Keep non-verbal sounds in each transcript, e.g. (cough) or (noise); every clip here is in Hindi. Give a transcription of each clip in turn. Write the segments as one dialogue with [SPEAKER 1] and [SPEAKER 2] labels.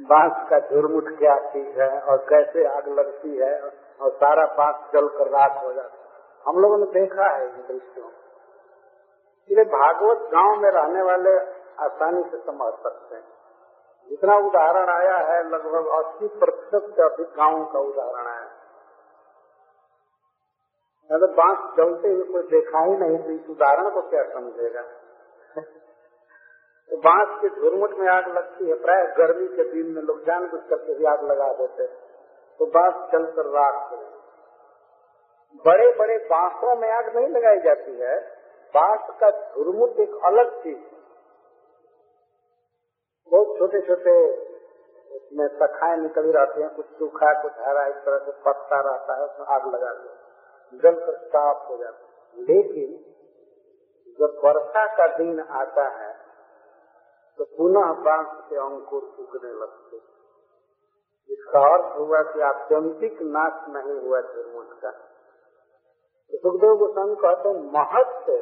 [SPEAKER 1] बाँस का झुरमुट क्या चीज़ है और कैसे आग लगती है और सारा बाँस जल कर राख हो जाता है। हम लोगों ने देखा है इन दृश्यों इसलिए भागवत गाँव में रहने वाले आसानी से समझ सकते हैं। जितना उदाहरण आया है, लगभग अस्सी प्रतिशत से अधिक गाँव का उदाहरण आया अगर बाँस जलते हुए कोई देखा ही नहीं तो इस उदाहरण को क्या समझेगा? तो बाँस के झुरमुट में आग लगती है, प्राय गर्मी के दिन में लोग जान बुझ करके भी आग लगा देते हैं। तो बाँस चलकर राख हो बड़े बड़े बांसों में आग नहीं लगाई जाती है। बाँस का झुरमुट एक अलग चीज़ बहुत छोटे छोटे उसमें शाखाएँ निकली रहती हैं, कुछ सूखा, कुछ हरा, इस तरह से पत्ता रहता है, उसमें आग लगा दो जलकर साफ़ हो जाता है। लेकिन जब वर्षा का दिन आता है तो पुनः बाँस के अंकुर उगने लगते इसका अर्थ हुआ कि आत्यंतिक नाश नहीं हुआ झुरमुट का सुखदेव गोस्वामी कहते महत्व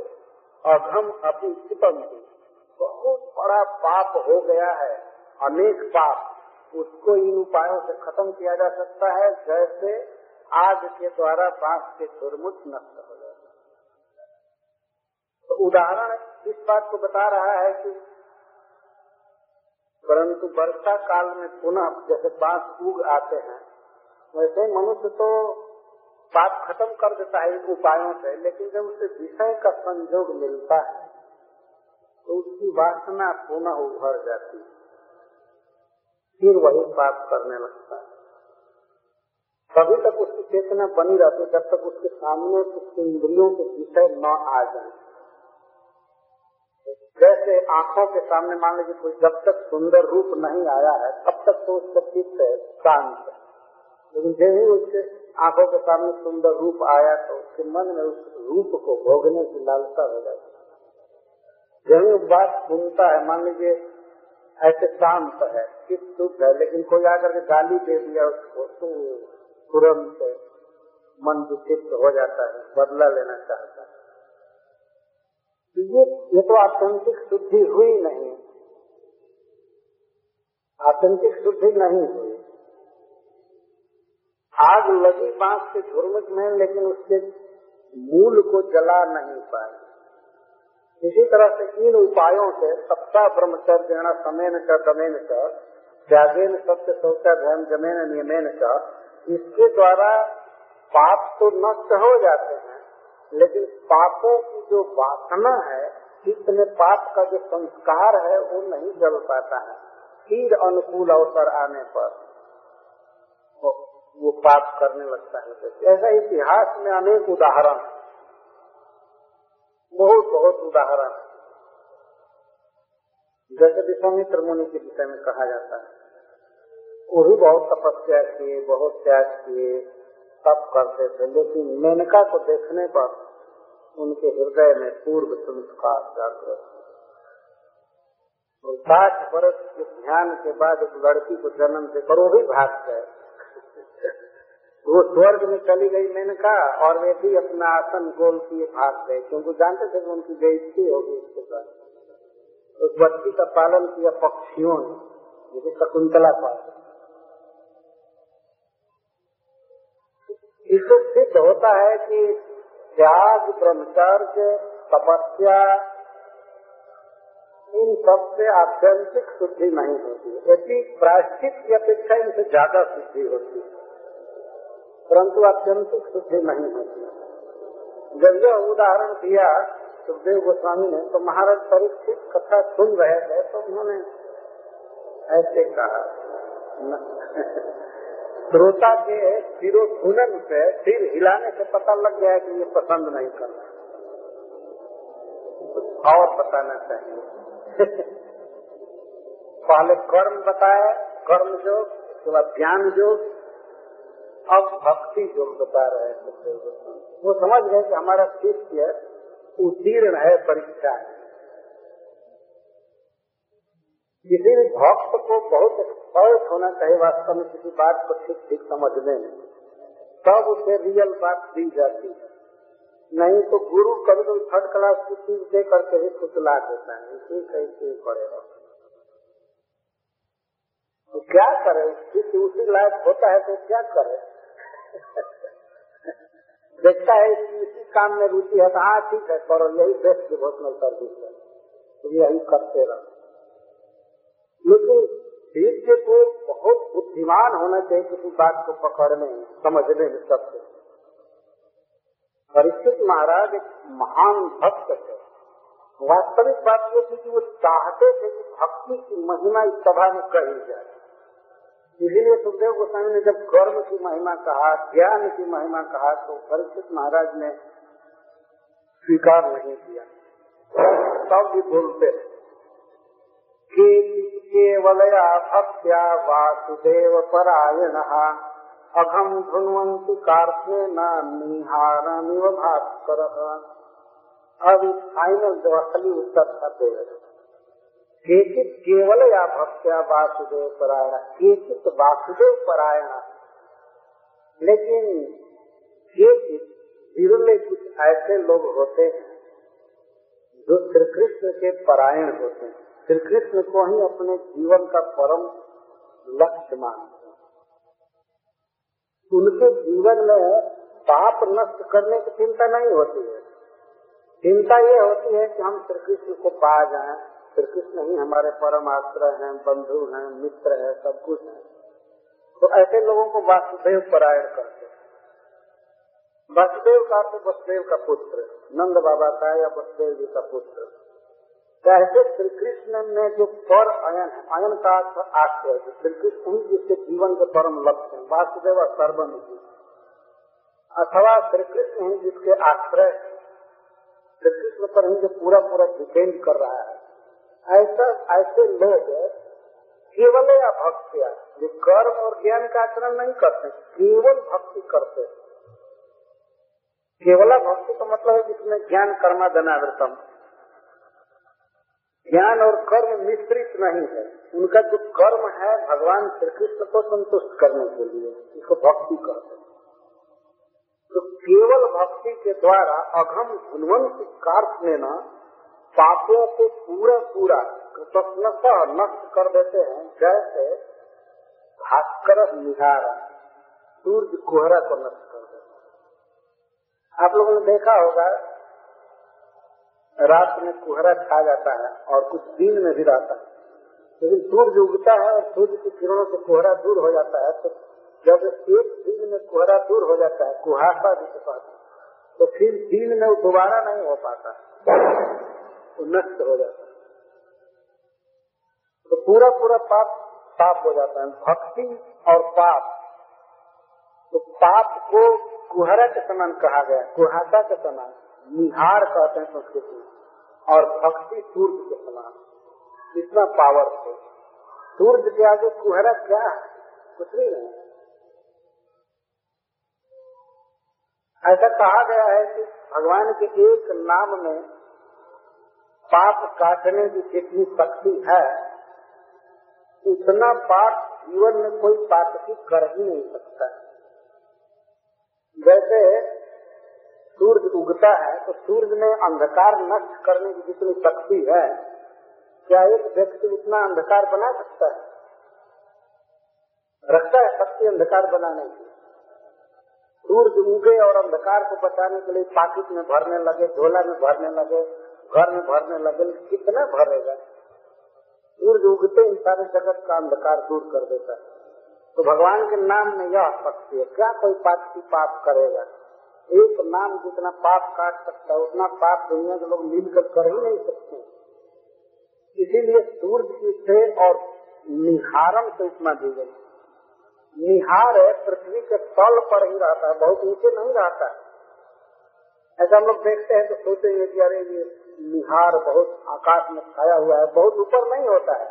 [SPEAKER 1] अघम अपनी बहुत बड़ा पाप हो गया है अनेक पाप उसको इन उपायों से खत्म किया जा सकता है जैसे आग के द्वारा बाँस के झुरमुट नष्ट हो है तो उदाहरण इस बात को बता रहा है कि परंतु वर्षा काल में पुनः जैसे बाँस उग आते हैं, वैसे मनुष्य तो बात खत्म कर देता है उपायों से, लेकिन जब उसे विषय का संजोग मिलता है तो उसकी वासना पुनः उभर जाती है। फिर वही पाप करने लगता है। तभी तक उसकी चेतना बनी रहती है, जब तक उसके सामने उसके इंद्रियों के विषय न आ जाए। जैसे आँखों के सामने, मान लीजिए कोई जब तक सुंदर रूप नहीं आया है, तब तक तो उसका चित्त है शांत है। लेकिन ही उसके आँखों के सामने सुंदर रूप आया तो उसके मन में उस रूप को भोगने की लालसा हो जाती है। जब ही बात सुनता है, मान लीजिए, ऐसे शांत है, चित्त शुद्ध है, लेकिन कोई आकर के गाली दे दिया उसको तो तुरंत मन विचित हो जाता है, बदला लेना चाहता है। ये ये तो आतंकिक शुद्धि हुई नहीं। आतंकिक शुद्धि नहीं हुई। आग लगी बाँस के झुरमुट में, लेकिन उसके मूल को जला नहीं पाए इसी तरह से इन उपायों से सप्ताह ब्रह्मचर्य समेन च दमेन च, त्यागेन सत्य शौचा ध्यान जमेन नियमेन च, इसके द्वारा पाप तो नष्ट हो जाते। हैं लेकिन पापों की जो वासना है चित्त में पाप का जो संस्कार है वो नहीं जल पाता है। फिर अनुकूल अवसर आने पर वो, वो पाप करने लगता है। ऐसा इतिहास में अनेक उदाहरण बहुत बहुत उदाहरण जैसे विश्वामित्र मुनि के विषय में कहा जाता है। वो भी बहुत तपस्या किए बहुत त्याग किए तप करते थे, लेकिन मेनका को देखने पर उनके हृदय में पूर्व संस्कार जागृत और साठ वर्ष के ध्यान के बाद एक लड़की को जन्म देकर वो भी भाग गए। वो स्वर्ग में चली गई मेनका और वे भी अपना आसन गोल किए भाग गए, क्योंकि जानते थे उनकी बेइज्जती होगी उसके साथ। उस बच्ची का पालन किया पक्षियों ने, जैसे शकुंतला पालन इससे सिद्ध होता है कि त्याग, ब्रह्मचर्य, तपस्या, इन सबसे आत्यंतिक शुद्धि नहीं होती यदि प्रायश्चित की अपेक्षा इनसे ज़्यादा शुद्धि होती है, परंतु आत्यंतिक शुद्धि नहीं होती जब यह उदाहरण दिया सुखदेव गोस्वामी ने तो महाराज परीक्षित कथा सुन रहे थे तो उन्होंने ऐसे कहा श्रोता के सिरो धुनन से सिर हिलाने से पता लग गया कि ये पसंद नहीं कर रहा और बताना चाहिए (laughs) पहले कर्म बताया, कर्म योग उसके बाद ज्ञान योग अब भक्ति योग बता रहे हैं वो समझ गए कि हमारा शिष्य उत्तीर्ण है परीक्षा है। किसी भी भक्त को बहुत एक्सपर्ट होना चाहिए, वास्तव में किसी बात को ठीक ठीक समझने में। तब उसे रियल बात दी जाती है। नहीं तो गुरु कभी कभी थर्ड क्लास की चीज़ दे करके ही। फुसला देता है इसे कैसे पड़ेगा तो क्या करे? किसी उसी लायक होता है तो क्या करे? (laughs) देखता है कि इसी काम में रुचि है तो हाँ ठीक है, करो, यही बेस्ट डिवोशनल सर्विस है। तो यही करते रहो। लेकिन शिष्य को बहुत बुद्धिमान होना चाहिए किसी बात को पकड़ने समझने में सबसे परीक्षित महाराज एक महान भक्त थे वास्तविक बात यह थी कि वो चाहते थे कि भक्ति की महिमा इस सभा में कही जाए। इसीलिए सुखदेव गोस्वामी ने जब कर्म की महिमा कहा, ज्ञान की महिमा कहा तो परीक्षित महाराज ने स्वीकार नहीं किया। तब भी बोलते के केवलया भक्त्या वासुदेव परायण। अघम धुन्वंती कार्य न निहारमिव भास्कर। अब इस फाइनल जो असली उत्तर था केचित केवल या भक्त्या वासुदेव परायण, केचित वासुदेव परायण। लेकिन केचित विरले कुछ ऐसे लोग होते हैं जो श्री कृष्ण के परायण होते हैं। श्री कृष्ण को ही अपने जीवन का परम लक्ष्य मानते हैं उनके जीवन में पाप नष्ट करने की चिंता नहीं होती है। चिंता ये होती है कि हम श्री कृष्ण को पा जाए। श्री कृष्ण ही हमारे परम आश्रय हैं, बंधु हैं, मित्र है, सब कुछ है। तो ऐसे लोगों को वासुदेव परायण करते हैं। वासुदेव का तो वसुदेव का पुत्र, नंद बाबा का या वसुदेव जी का पुत्र। ऐसे श्री कृष्ण में जो पर अयन है, अयन का आश्रय श्री कृष्ण ही जिसके जीवन के परम लक्ष्य है, वासुदेव सर्वनिधि। अथवा श्री कृष्ण ही जिसके आश्रय श्री कृष्ण पर ही जो पूरा पूरा डिपेंड कर रहा है। ऐसा, ऐसे लोग केवल या भक्तिया जो कर्म और ज्ञान का आचरण नहीं करते, केवल भक्ति करते केवला भक्ति का मतलब है जिसमें ज्ञान कर्मा धनावृतम ज्ञान और कर्म मिश्रित नहीं है। उनका जो कर्म है, भगवान श्री कृष्ण को संतुष्ट करने के लिए, इसको भक्ति कहते हैं। तो केवल भक्ति के द्वारा अघम गुणवंत कार्य लेना पापों को पूरा पूरा कृतज्ञता नष्ट कर देते हैं, जैसे भास्कर निहार सूर्य कोहरा को नष्ट कर देते आप लोगों ने देखा होगा रात में कोहरा छा जाता है और कुछ दिन में भी रहता है। लेकिन सूर्य उगता है और सूर्य की किरणों से कोहरा दूर हो जाता है तो जब एक दिन में कोहरा दूर हो जाता है, कुहासा जिसे कहते तो फिर दिन में दोबारा नहीं हो पाता तो नष्ट हो जाता है। तो पूरा पूरा पाप साफ़ हो जाता है। भक्ति और पाप तो पाप को कुहरा के समान कहा गया कुहासा के समान। निहार कहते हैं संस्कृत में, और भक्ति सूर्य के समान। इतना पावरफुल सूर्य के आगे कुहरा क्या है? कुछ नहीं है। ऐसा कहा गया है कि भगवान के एक नाम में पाप काटने की जितनी शक्ति है, उतना पाप जीवन में कोई पाप की कर ही नहीं सकता। जैसे सूर्य उगता है तो सूर्य में अंधकार नष्ट करने की जितनी शक्ति है, क्या एक व्यक्ति उतना अंधकार बना सकता है? रखता है शक्ति अंधकार बनाने की। सूर्य उगे और अंधकार को बचाने के लिए पाकिट में भरने लगे, झोला में भरने लगे, घर में भरने लगे, कितना भरेगा? सूर्य उगते ही सारे जगत का अंधकार दूर कर देता है। तो भगवान के नाम में यह शक्ति है। क्या कोई पाप की पाप करेगा? एक नाम जितना पाप काट सकता है, उतना पाप दुनिया के लोग मिलकर कर ही नहीं सकते। इसीलिए सूर्य की से और निहारम से उपमा दी गई। निहार है, पृथ्वी के तल पर ही रहता है, बहुत नीचे नहीं रहता है। ऐसा हम लोग देखते हैं तो सोचेंगे कि अरे ये निहार बहुत आकाश में छाया हुआ है, बहुत ऊपर नहीं होता है,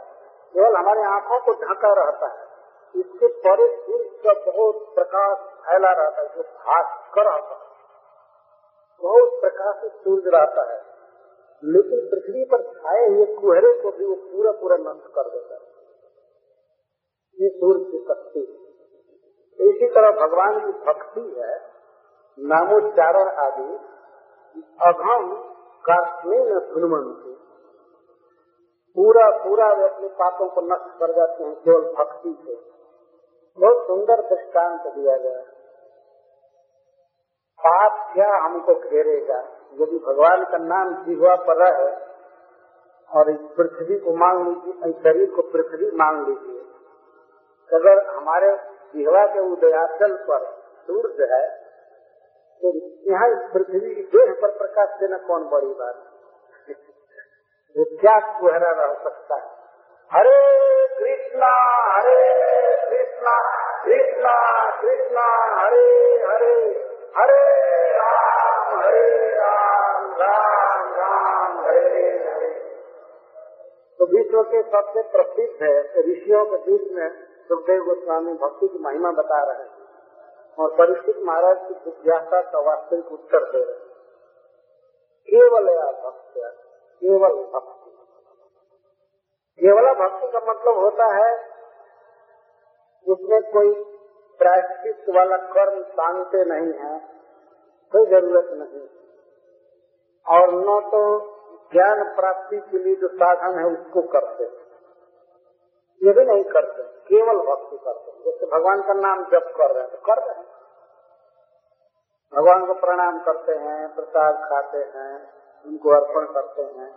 [SPEAKER 1] केवल हमारे आँखों को ढका रहता है। इसके परे सूर्य का बहुत प्रकाश फैला रहता है, जो भास्कर आता है। बहुत प्रकाशित सूर्य रहता है। लेकिन पृथ्वी पर छाए हुए कुहरे को भी वो पूरा पूरा नष्ट कर देता है। ये सूर्य की शक्ति है। इसी तरह भगवान की भक्ति है, नामोच्चारण आदि, अघम काश्मीन धुनमंती पूरा पूरा वे अपने पापों को नष्ट कर जाते हैं, केवल भक्ति से। बहुत सुंदर दृष्टांत दिया गया पाप क्या हमको घेरेगा? यदि भगवान का नाम जिहवा पर है, और इस पृथ्वी को मांग लीजिए शरीर को पृथ्वी मांग लीजिए, अगर हमारे जिहवा के उदयाचल पर सूर्य है तो यहाँ इस पृथ्वी की देह पर प्रकाश देना कौन बड़ी बात (laughs) वो क्या कुहरा रह सकता है? हरे कृष्णा! हरे कृष्णा कृष्णा कृष्णा, हरे हरे हरे राम हरे राम राम राम, हरे हरे। तो विश्व के सबसे प्रसिद्ध है ऋषियों के बीच में सुखदेव गोस्वामी भक्ति की महिमा बता रहे हैं। और परीक्षित महाराज की जिज्ञासा का वास्तविक उत्तर दे रहे केवल या भक्त, केवल भक्ति। केवल भक्ति का मतलब होता है उसमें कोई प्रायश्चित वाला कर्म टांगते नहीं है, कोई ज़रूरत नहीं। और न तो ज्ञान प्राप्ति के लिए जो साधन है, उसको करते ये भी नहीं करते, केवल भक्ति करते जैसे भगवान का नाम जप कर रहे हैं तो कर रहे हैं। भगवान को प्रणाम करते हैं, प्रसाद खाते हैं, उनको अर्पण करते हैं।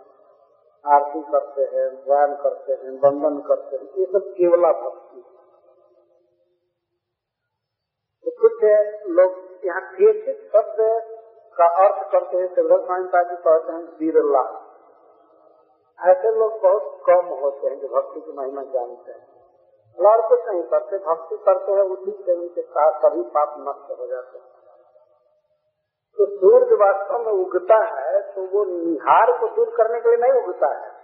[SPEAKER 1] आरती करते हैं ध्यान करते हैं, वंदन करते हैं, ये सब केवला भक्ति। तो कुछ लोग यहाँ केचित शब्द का अर्थ करते हैं शिवधर स्वामी जी कहते हैं, बिरला। ऐसे लोग बहुत कम होते हैं जो भक्ति की महिमा जानते हैं। और कुछ नहीं, करते, भक्ति करते हैं, उसी से उनके सभी पाप नष्ट हो जाते हैं। तो सूर्य वास्तव में उगता है तो वो निहार को दूर करने के लिए नहीं उगता है।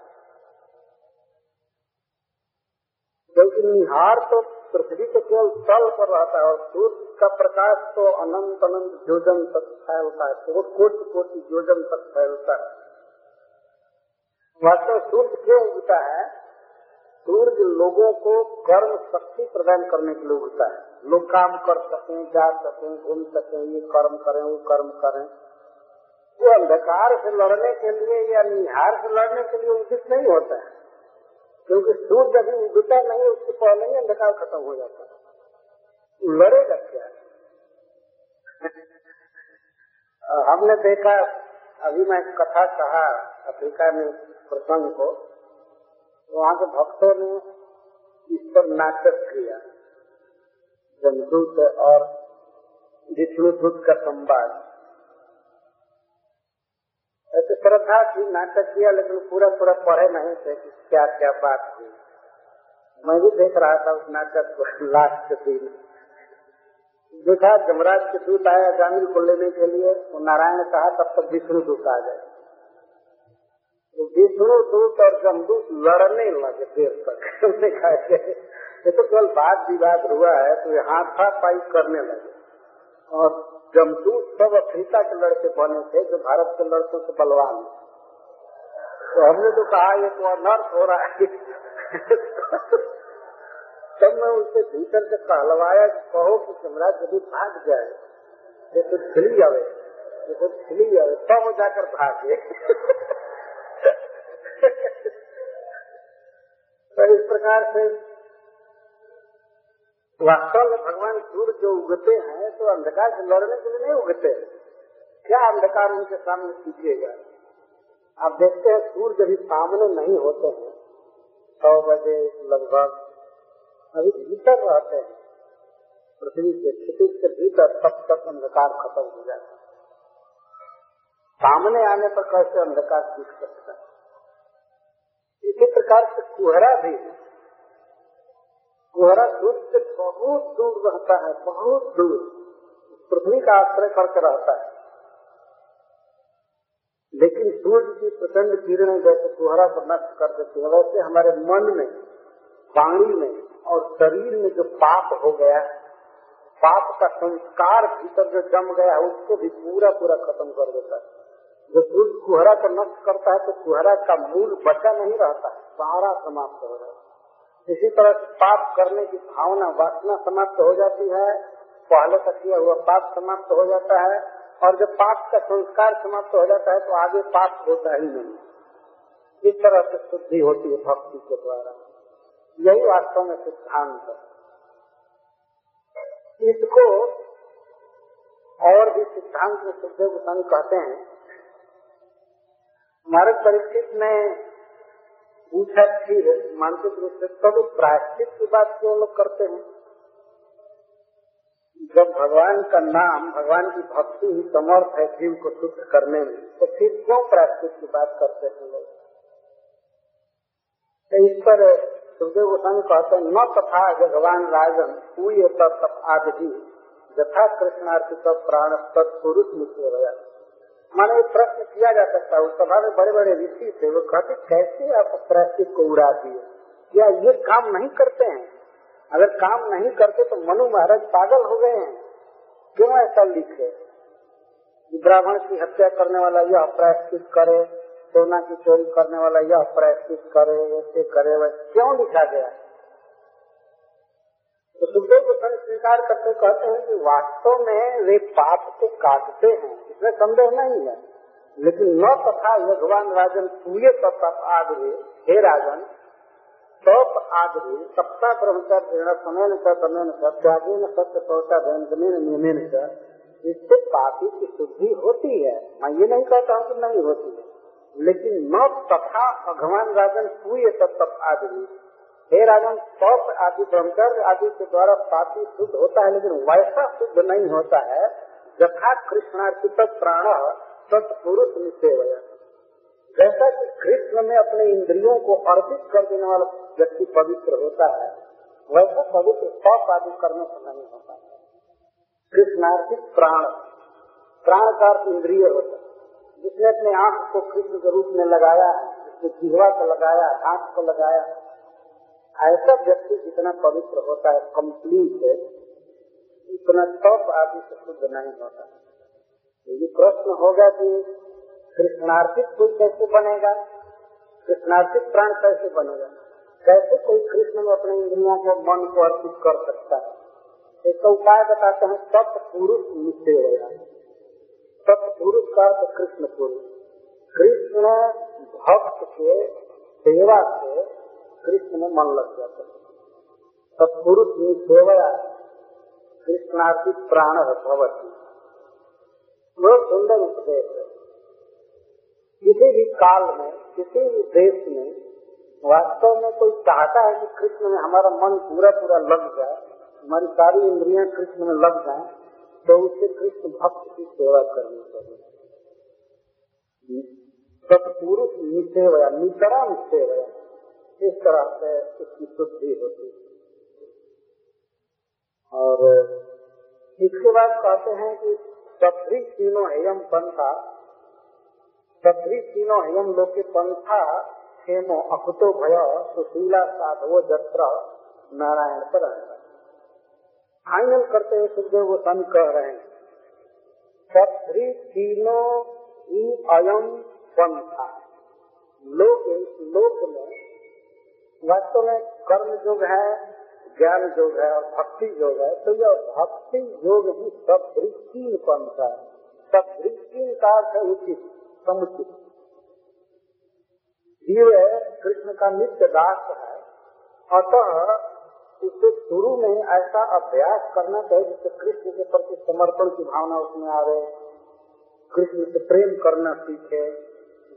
[SPEAKER 1] क्योंकि निहार तो पृथ्वी के केवल तल पर रहता है और सूर्य का प्रकाश तो अनंत अनंत योजन तक फैलता है तो वो कोटि कोटि योजन तक फैलता है। वास्तव सूर्य क्यों उगता है? सूर्य लोगों को कर्म शक्ति प्रदान करने के लिए उगता है। लोग काम कर सकें, जा सकें, घूम सकें, ये कर्म करें, वो कर्म करें। वो अंधकार से लड़ने के लिए या निहार से लड़ने के लिए उचित नहीं होता है। क्योंकि सूर्य अभी उगता नहीं उससे पहले ही अंधकार खत्म हो जाता है। लड़ेगा क्या? (laughs) हमने देखा, अभी मैं कथा कहा अफ्रीका में प्रसंग को वहाँ के भक्तों ने इस पर नाटक किया। जमदूत और विष्णुदूत का संवाद। ऐसे श्रद्धा थी, नाटक किया, लेकिन पूरा पूरा पढ़े नहीं थे कि क्या क्या बात थी मैं भी देख रहा था उस नाटक को (laughs) लास्ट दिन। देखा जमराज के दूत आया जामिल को लेने के लिए, वो नारायण ने कहा, तब तक विष्णु दूत आ जाए। तो विष्णु दूत और जमदूत लड़ने लगे देर तक। (laughs) कहा ये तो केवल बात विवाद हुआ है तो ये हाथा पाई करने लगे। और जमदूत सब अफ्रीका के लड़के बने थे, जो भारत के लड़कों से बलवान तो हमने तो कहा, ये तो अनर्थ हो रहा है। तब मैं उनसे भीतर से कहलवाया कहो कि सम्राट यदि भाग जाए, ये तो खिली आवे ये तो खिली आवे तब जाकर भागे। (laughs) तो इस प्रकार से वास्तव में भगवान सूर्य जो उगते हैं तो अंधकार से लड़ने के लिए नहीं उगते। क्या अंधकार उनके सामने सीखेगा? आप देखते हैं, सूर्य अभी सामने नहीं होते हैं छह बजे लगभग अभी भीतर रहते हैं। पृथ्वी के क्षितिज के भीतर तब तक अंधकार खत्म हो जाता है। सामने आने पर कैसे अंधकार सीख सकता है? इसी प्रकार से कुहरा भी है कोहरा सूर्य से बहुत दूर रहता है, बहुत दूर। पृथ्वी का आश्रय करके रहता है। लेकिन सूर्य की प्रचंड किरणें जैसे कोहरा को नष्ट कर देती है, वैसे हमारे मन में, वाणी में और शरीर में जो पाप हो गया, पाप का संस्कार भीतर जो जम गया है उसको भी पूरा पूरा खत्म कर देता है। जो सूर्य कुहरा को नष्ट करता है तो कुहरा का मूल बचा नहीं रहता है सारा समाप्त हो जाता है। इसी तरह से पाप करने की भावना वासना समाप्त हो जाती है, पहले का किया हुआ पाप समाप्त हो जाता है, और जब पाप का संस्कार समाप्त हो जाता है तो आगे पाप होता ही नहीं। इस तरह से शुद्धि होती है भक्ति के द्वारा। यही वास्तव में सिद्धांत है। इसको और भी सिद्धांत में गोस्वामी कहते हैं। हमारे परिस्थित में पूछा फिर मानसिक रूप से तब प्रायश्चित की बात क्यों लोग करते हैं? जब भगवान का नाम, भगवान की भक्ति ही समर्थ है जीव को शुद्ध करने में तो फिर क्यों प्रायश्चित की बात करते हैं लोग? तो इस पर सुखदेव गोस्वामी कहते हैं, न तथा भगवान राजन पूय तप आदि यथा कृष्णार्थित प्राण तत्पुरुष मुख्य गया माने प्रश्न किया जा सकता है। उस सभा में बड़े बड़े ऋषि थे, वो कहते, कैसे आप प्रायश्चित को उड़ा दिए क्या ये काम नहीं करते हैं? अगर काम नहीं करते तो मनु महाराज पागल हो गए हैं। क्यों ऐसा लिखे? ब्राह्मण की हत्या करने वाला यह प्रायश्चित करे, सोना की चोरी करने वाला यह प्रायश्चित करे, ऐसे करे, वैसे क्यों लिखा गया? तो सुखदेव गोस्वामी स्वीकार करते कहते हैं कि वास्तव में वे पाप को काटते हैं। इसमें संदेह नहीं है। लेकिन न तथा भगवान राजन पूरे तप आदि हे राजन, तप आदि सप्ताह ब्रह्मचर्य समय समय त्यागी न सत्य इससे पापी की शुद्धि होती है। मैं ये नहीं कहता हूँ कि नहीं होती है। लेकिन न तथा भगवान राजन पूय तप आदि हे राजन, तप आदि ब्रह्मचर्य आदि के द्वारा पापी शुद्ध होता है, लेकिन वैसा शुद्ध नहीं होता है। यथा कृष्णार्पित प्राण तत्पुरुष निश्चय जैसा कि कृष्ण में अपने इंद्रियों को अर्पित कर देने वाला व्यक्ति पवित्र होता है, वैसा पवित्र तप आदि करने से नहीं होता है। कृष्णार्पित प्राण प्राण का इंद्रिय होता है। जिसने अपने आँख को कृष्ण के रूप में लगाया है, जिसने जिहवा को लगाया हाथ को लगाया ऐसा व्यक्ति जितना पवित्र होता है कंप्लीट इतना तप आदि से शुद्ध नहीं होता। ये प्रश्न होगा कि कृष्णार्पित कोई कैसे बनेगा? कृष्णार्पित प्राण कैसे बनेगा? कैसे कोई कृष्ण में अपने इंद्रियों को मन को अर्पित कर सकता है? इसका उपाय बताते हैं सत पुरुष निश्चय होगा। सत पुरुष का कृष्ण पुरुष कृष्ण भक्त के सेवा से कृष्ण में मन लग जाता है। सत्पुरुष निसेवया कृष्णार्पित प्राण भवती। बहुत सुंदर उपदेश है। किसी भी काल में, किसी भी देश में, वास्तव में कोई चाहता है कि कृष्ण में हमारा मन पूरा पूरा लग जाए, हमारी सारी इंद्रियाँ कृष्ण में लग जाए तो उसे कृष्ण भक्त की सेवा करनी चाहिए। सत्पुरुष निसेवया निचरा निसेवया इस तरह से उसकी शुद्धि होती है। और इसके बाद कहते हैं कि सभी तीनों एयम पंथा, सभी तीनों एयम लोग के पंथा क्षेमो अकुतो भय, सुशीला साधवो जत्र, नारायण पर फाइनल करते हुए सुखदेव गोस्वामी कह रहे हैं। सभी तीनों अयम पंथा, लोक लोक में वास्तव में कर्म योग है, ज्ञान योग है और भक्ति योग है। तो यह भक्ति योग भी सब दृष्टि पंथ है। सब दृष्टि का है उचित, समुचित। जीव कृष्ण का नित्य दास है। अतः उसे शुरू में ऐसा अभ्यास करना चाहिए जिससे कृष्ण के प्रति समर्पण की भावना उसमें आ रहे। कृष्ण से प्रेम करना सीखे।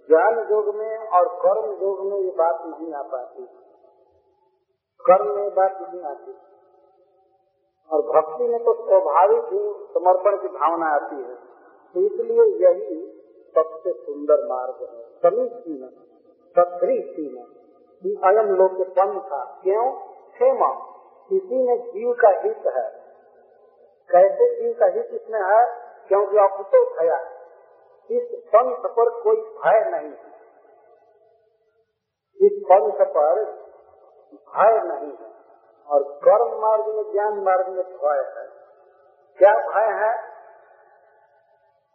[SPEAKER 1] ज्ञान योग में और कर्म योग में ये बात नहीं आ पाती। कर्म में बात नहीं आती। और भक्ति में तो स्वाभाविक ही समर्पण की भावना आती है। तो इसलिए यही सबसे सुंदर मार्ग है। समीचीन सदृशीन अयम लोग के पन था। क्यों? क्षेम। इसी में जीव का हित है। कैसे जीव का हित इसमें है? क्योंकि अकुतो भया। इस पंथ पर कोई भय नहीं है। इस पंथ पर भय नहीं है। और कर्म मार्ग में, ज्ञान मार्ग में भय है। क्या भय है?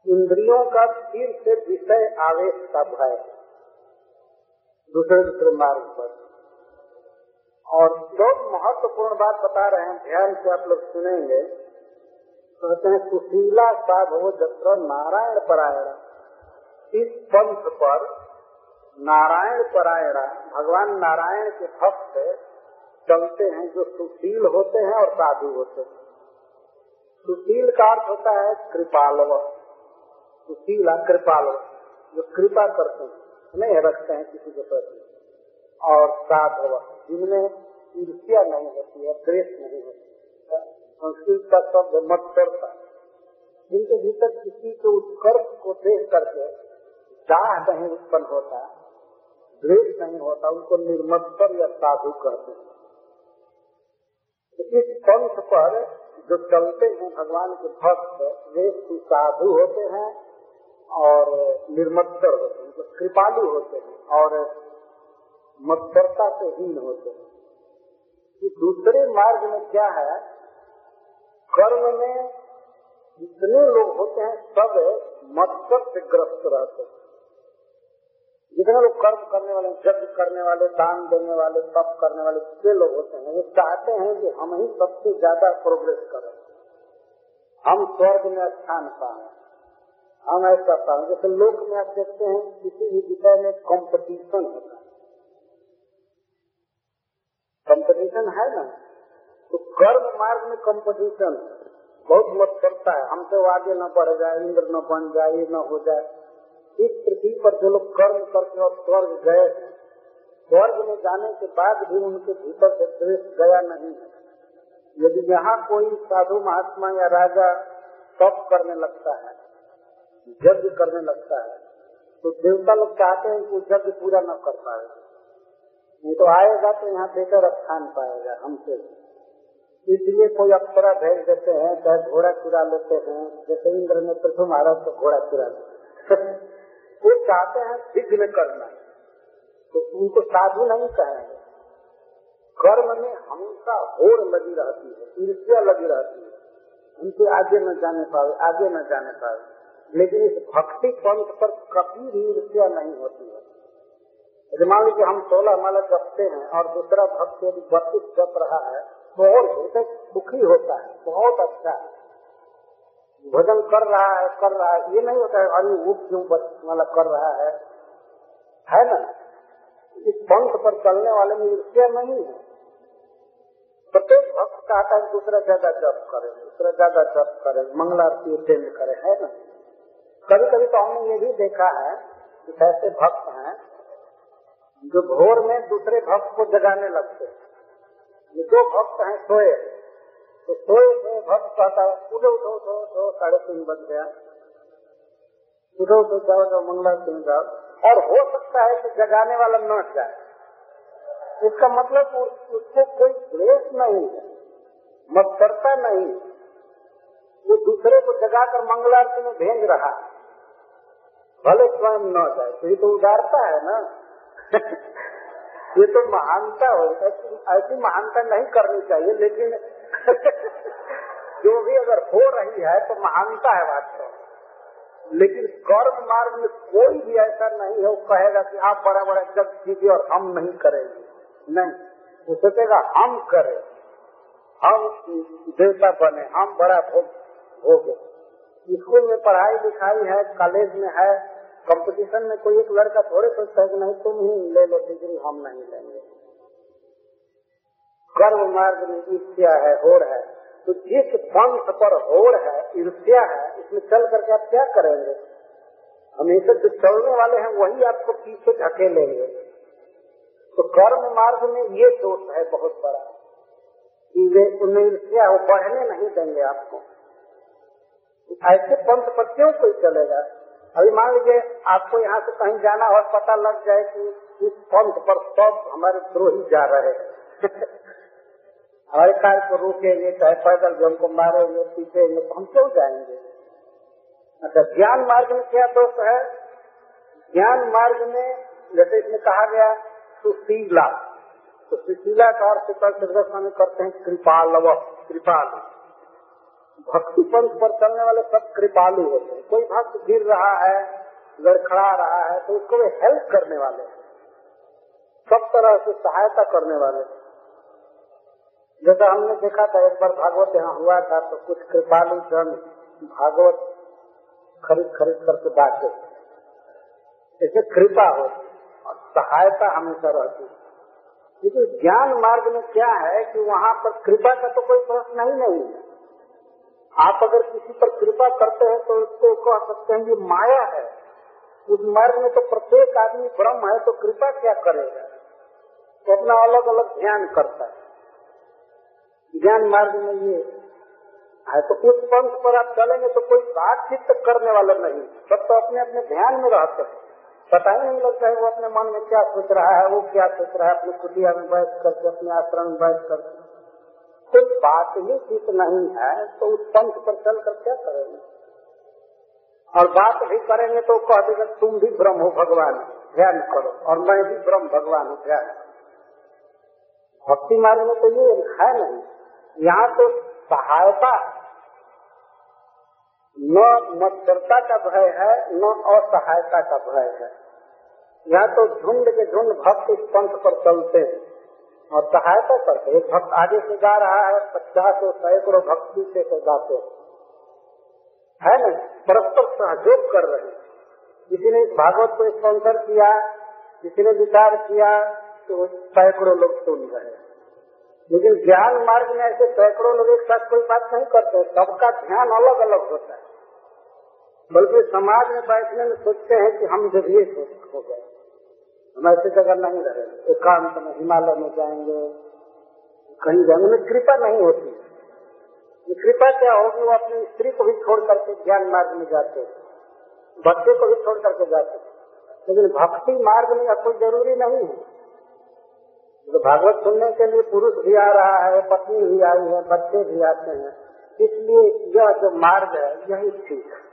[SPEAKER 1] इंद्रियों का फिर से विषय आवेश का भय है। दूसरे दूसरे मार्ग पर। और बहुत महत्वपूर्ण बात बता रहे हैं। ध्यान से आप लोग सुनेंगे। कहते हैं, सुशीला साधो जत्र नारायण परायण। इस पंथ पर नारायण परायणा भगवान नारायण के भक्त चलते हैं, जो सुशील होते हैं और साधु होते हैं। सुशील का अर्थ होता है कृपालव। सुशील कृपालव, जो कृपा करते हैं नहीं रखते हैं किसी के प्रति। और साधव, जिनमें ईर्ष्या नहीं होती है, द्वेष नहीं होती संस्कृत का शब्द मत करता जिनके भीतर किसी के उत्कर्ष को देख करके दाह नहीं उत्पन्न होता द्वेष नहीं होता, उनको निर्मत्तर या साधु कहते हैं। तो इस पंथ पर जो चलते हैं भगवान के भक्त, वे साधु होते हैं और निर्मत्तर होते हैं कृपालु होते हैं और मत्सरता से हीन होते हैं। कि दूसरे मार्ग में क्या है? कर्म में जितने लोग होते हैं, सब मत्सर से ग्रस्त रहते हैं। जितने लोग कर्म करने वाले यज्ञ करने वाले, दान देने वाले, तप करने वाले, जितने लोग होते हैं, वो चाहते हैं कि हम ही सबसे ज़्यादा प्रोग्रेस करें। हम स्वर्ग में स्थान पाए हम ऐसा पाए जैसे लोक में आप देखते हैं, किसी भी विषय में कंपटीशन होता है। कंपटीशन है ना? तो कर्म मार्ग में कंपटीशन बहुत मत करता है। हमसे वो आगे न बढ़ जाए, इंद्र न बन जाए, ये न हो जाए। इस पृथ्वी पर जो लोग कर्म करके और स्वर्ग गए स्वर्ग में जाने के बाद भी उनके भीतर से द्वेष गया नहीं है। यदि यहाँ कोई साधु महात्मा या राजा तप करने लगता है, यज्ञ करने लगता है तो देवता लोग चाहते हैं कि वो यज्ञ पूरा न कर पाए। नहीं तो आएगा तो यहाँ बेहतर स्थान पाएगा हमसे। इसलिए कोई अप्सरा भेज देते हैं, चाहे घोड़ा चुरा लेते हैं, जैसे इंद्र ने पृथ्वी महाराज को घोड़ा चुरा लिया। (laughs) वो चाहते हैं विघ्न करना। तो उनको साधु नहीं कहेंगे। कर्म में हमेशा होड़ लगी रहती है, ईर्ष्या लगी रहती है। उनसे आगे न जाने पाए, आगे न जाने पाए। लेकिन इस भक्ति पंथ पर कभी भी ईर्ष्या नहीं होती है। यदि मान लीजिए हम सोलह माला जपते हैं और दूसरा भक्त यदि बत्तीस जप रहा है तो और हृदय सुखी होता है, बहुत अच्छा है। भोजन कर रहा है, कर रहा है। ये नहीं होता है, अरे वो क्यों वाला कर रहा है? है ना? इस पंथ पर चलने वाले में ईर्ष्या नहीं है। प्रत्येक भक्त चाहता है, दूसरा ज़्यादा जप करे, दूसरा ज़्यादा जप करे, मंगलारती अटेंड करे, है ना? कभी कभी तो हमने ये भी देखा है कि ऐसे भक्त हैं जो भोर में दूसरे भक्त को जगाने लगते दो भक्त हैं सोए। तो सोए में भक्त कहता है उठो उठो उठो उठो साढ़े तीन बज गया। उठो उठो जाओ जाओ, मंगला सिंह जाओ। और हो सकता है कि जगाने वाला न जाए। इसका मतलब उसको कोई द्वेष नहीं है, मत्सरता नहीं वो दूसरे को जगाकर मंगलारती में भेज रहा भले स्वयं न जाए तो ये तो उदारता है ना। (laughs) ये तो महानता हो ऐसी महानता नहीं करनी चाहिए, लेकिन (laughs) जो भी अगर हो रही है तो महानता है वास्तव में। लेकिन कर्म मार्ग में कोई भी ऐसा नहीं है, वो कहेगा कि आप बड़ा बड़ा जब कीजिए और हम नहीं करेंगे। नहीं, वो सोचेगा, हम करें। हम देवता बने, हम बड़ा भोग, भोगे। स्कूल में पढ़ाई लिखाई है, कॉलेज में है कंपटीशन में कोई एक लड़का थोड़े सोचता है कि नहीं, तुम ही ले लो डिग्री, हम नहीं लेंगे। कर्म मार्ग में ईर्ष्या है, होड़ है। तो जिस पंथ पर होड़ है, ईर्ष्या है, इसमें चल करके आप क्या करेंगे? हमेशा जो चलने वाले हैं, वही आपको पीछे धकेलेंगे तो कर्म मार्ग में ये दोष है बहुत बड़ा, कि वे उन्हें ईर्ष्या वो बढ़ने नहीं देंगे आपको। ऐसे पंथ पर क्यों कोई चलेगा? अभी मान लीजिए, आपको यहाँ से कहीं जाना और पता लग जाए कि इस पंथ पर सब हमारे द्रोही जा रहे हैं। (laughs) हमारे कार को रोकेंगे चाहे पैदल जो हमको मारेंगे पीछेंगे तो हम क्यों जाएँगे? अच्छा ज्ञान मार्ग में क्या दोष है? ज्ञान मार्ग में, जैसे इसमें कहा गया, सुशीला। तो सुशीला का अर्थ स्वामी करते हैं, कृपालव, कृपाल। भक्ति पंथ पर चलने वाले सब कृपालु होते हैं। कोई भक्त गिर रहा है लड़खड़ा रहा है तो उसको वे हेल्प करने वाले सब तरह से सहायता करने वाले जैसा हमने देखा था, एक बार भागवत यहाँ हुआ था तो कुछ कृपालु जन भागवत खरीद खरीद करके बांटे इसमें कृपा हो और सहायता हमेशा रहती। लेकिन ज्ञान मार्ग में क्या है कि वहाँ पर कृपा का तो कोई प्रश्न ही नहीं है। आप अगर किसी पर कृपा करते हैं तो उसको कह सकते हैं कि माया है। उस मार्ग में तो प्रत्येक आदमी ब्रह्म है तो कृपा क्या करेगा? तो अपना अलग अलग ध्यान करता है। ज्ञान मार्ग में ये है तो उस पंथ पर आप चलेंगे तो कोई बातचीत करने वाला नहीं। सब तो अपने अपने ध्यान में रहते हैं। पता ही नहीं लगता है वो अपने मन में क्या सोच रहा है, वो क्या सोच रहा है, अपनी कुटिया में बैठ करके, अपने आश्रम में बैठ करके। कोई बात ही चित नहीं है तो उस पंथ पर चल कर क्या करेंगे? और बात भी करेंगे तो कह देगा, तुम भी ब्रह्म हो भगवान, ध्यान करो। और मैं भी ब्रह्म भगवान हूँ ध्यान भक्ति मार्ग में तो ये है नहीं। यहाँ तो सहायता, न मत्सरता का भय है, न असहायता का भय है। यहाँ तो झुंड के झुंड भक्त इस पंथ पर चलते हैं और सहायता करते एक भक्त आगे से जा रहा है, पचास सैकड़ों भक्त पीछे से गाते है न? परस्पर सहयोग कर रहे हैं। किसी ने भागवत को स्पॉन्सर किया, किसी ने विचार किया तो सैकड़ों लोग सुन रहे हैं। लेकिन ज्ञान मार्ग में ऐसे सैकड़ों लोग एक साथ कोई बात नहीं करते, सबका ध्यान अलग अलग होता है। बल्कि समाज में बैठने में सोचते हैं कि हम जब ये हो गए, हम ऐसे जगह नहीं रहे। एकांत में हिमालय में जाएँगे, कहीं जाएँगे। में कृपा नहीं होती। कृपा क्या होगी? वो अपनी स्त्री को भी छोड़ करके ज्ञान मार्ग में जाते बच्चे को भी छोड़ करके जाते लेकिन भक्ति मार्ग में कोई ज़रूरी नहीं है। तो भागवत सुनने के लिए पुरुष भी आ रहा है, पत्नी भी आई है, बच्चे भी आते हैं। इसलिए यह जो मार्ग है, यही ठीक है।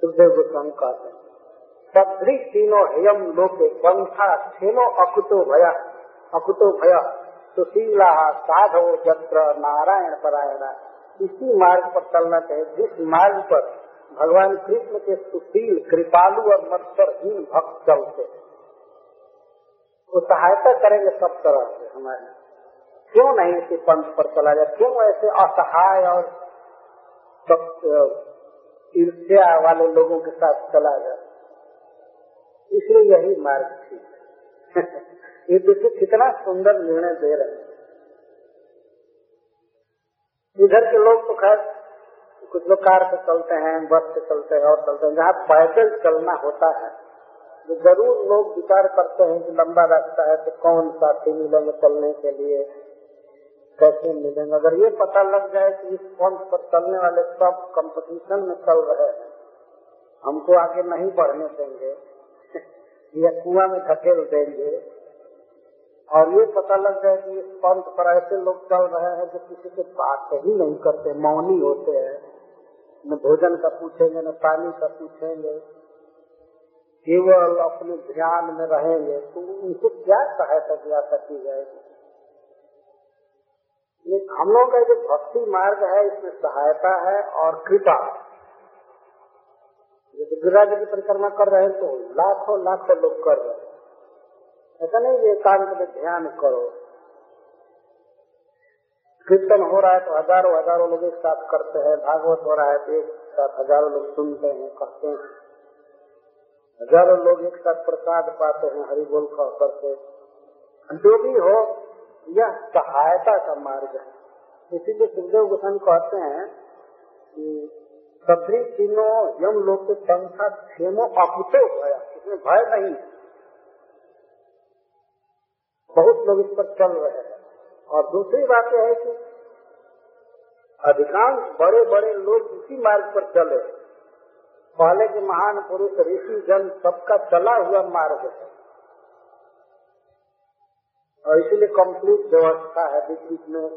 [SPEAKER 1] सुखदेव गोस्वामी कहते हैं सदृ तीनों हेयम लोके, पंथा क्षेमो अकुतो भया अकुतो भया, सुशीला साधव जत्र नारायण परायणा। इसी मार्ग पर चलना चाहिए। जिस मार्ग पर भगवान कृष्ण के सुशील, कृपालु और मत्सरहीन भक्त चलते वो सहायता करेंगे सब तरह से हमारी। क्यों नहीं इसी पंथ पर चला जाए? क्यों ऐसे असहाय और ईर्ष्या वाले लोगों के साथ चला जाए? इसलिए यही मार्ग ठीक है। (laughs) ये देखिए कितना सुंदर निर्णय दे रहे हैं। इधर के लोग तो खैर, कुछ लोग कार से चलते हैं, बस से चलते हैं और चलते हैं। जहाँ पैदल चलना होता है तो ज़रूर लोग विचार करते हैं कि लंबा रास्ता है तो कौन साथी मिलेंगे चलने के लिए कैसे मिलेंगे? अगर ये पता लग जाए कि इस पंथ पर चलने वाले सब कंपटीशन में चल रहे हैं, हमको आगे नहीं बढ़ने देंगे। (laughs) या कुआ में धकेल देंगे। और ये पता लग जाए कि इस पंथ पर ऐसे लोग चल रहे हैं जो किसी से बात ही नहीं करते, मौनी होते हैं। न भोजन का पूछेंगे, न पानी का पूछेंगे। केवल अपने ध्यान में रहेंगे तो उनको क्या सहायता दिया सकती जाएगी? हम लोग का जो भक्ति मार्ग है, इसमें सहायता है और कृपा। जैसे गिरिराज की परिक्रमा कर रहे हैं तो लाखों लाखों लोग कर रहे हैं। ऐसा नहीं कि एकांत में ध्यान करो। कीर्तन हो रहा है तो हज़ारों हज़ारों लोग एक साथ करते हैं, भागवत हो रहा है तो एक साथ हज़ारों लोग सुनते हैं, करते हैं। हज़ारों लोग एक साथ प्रसाद पाते हैं हरि बोल कह करके। जो भी हो, यह सहायता का मार्ग है। इसीलिए सुखदेव गोस्वामी कहते हैं कि सभी तीनों यम लोग के पंखा क्षेमो अकुतो भया, इसमें भय नहीं है। बहुत लोग इस पर चल रहे हैं। और दूसरी बात यह है कि अधिकांश बड़े बड़े लोग इसी मार्ग पर चले। पहले के महान पुरुष ऋषि जन सबका चला हुआ मार्ग है। और इसीलिए कंप्लीट व्यवस्था है बीच बीच में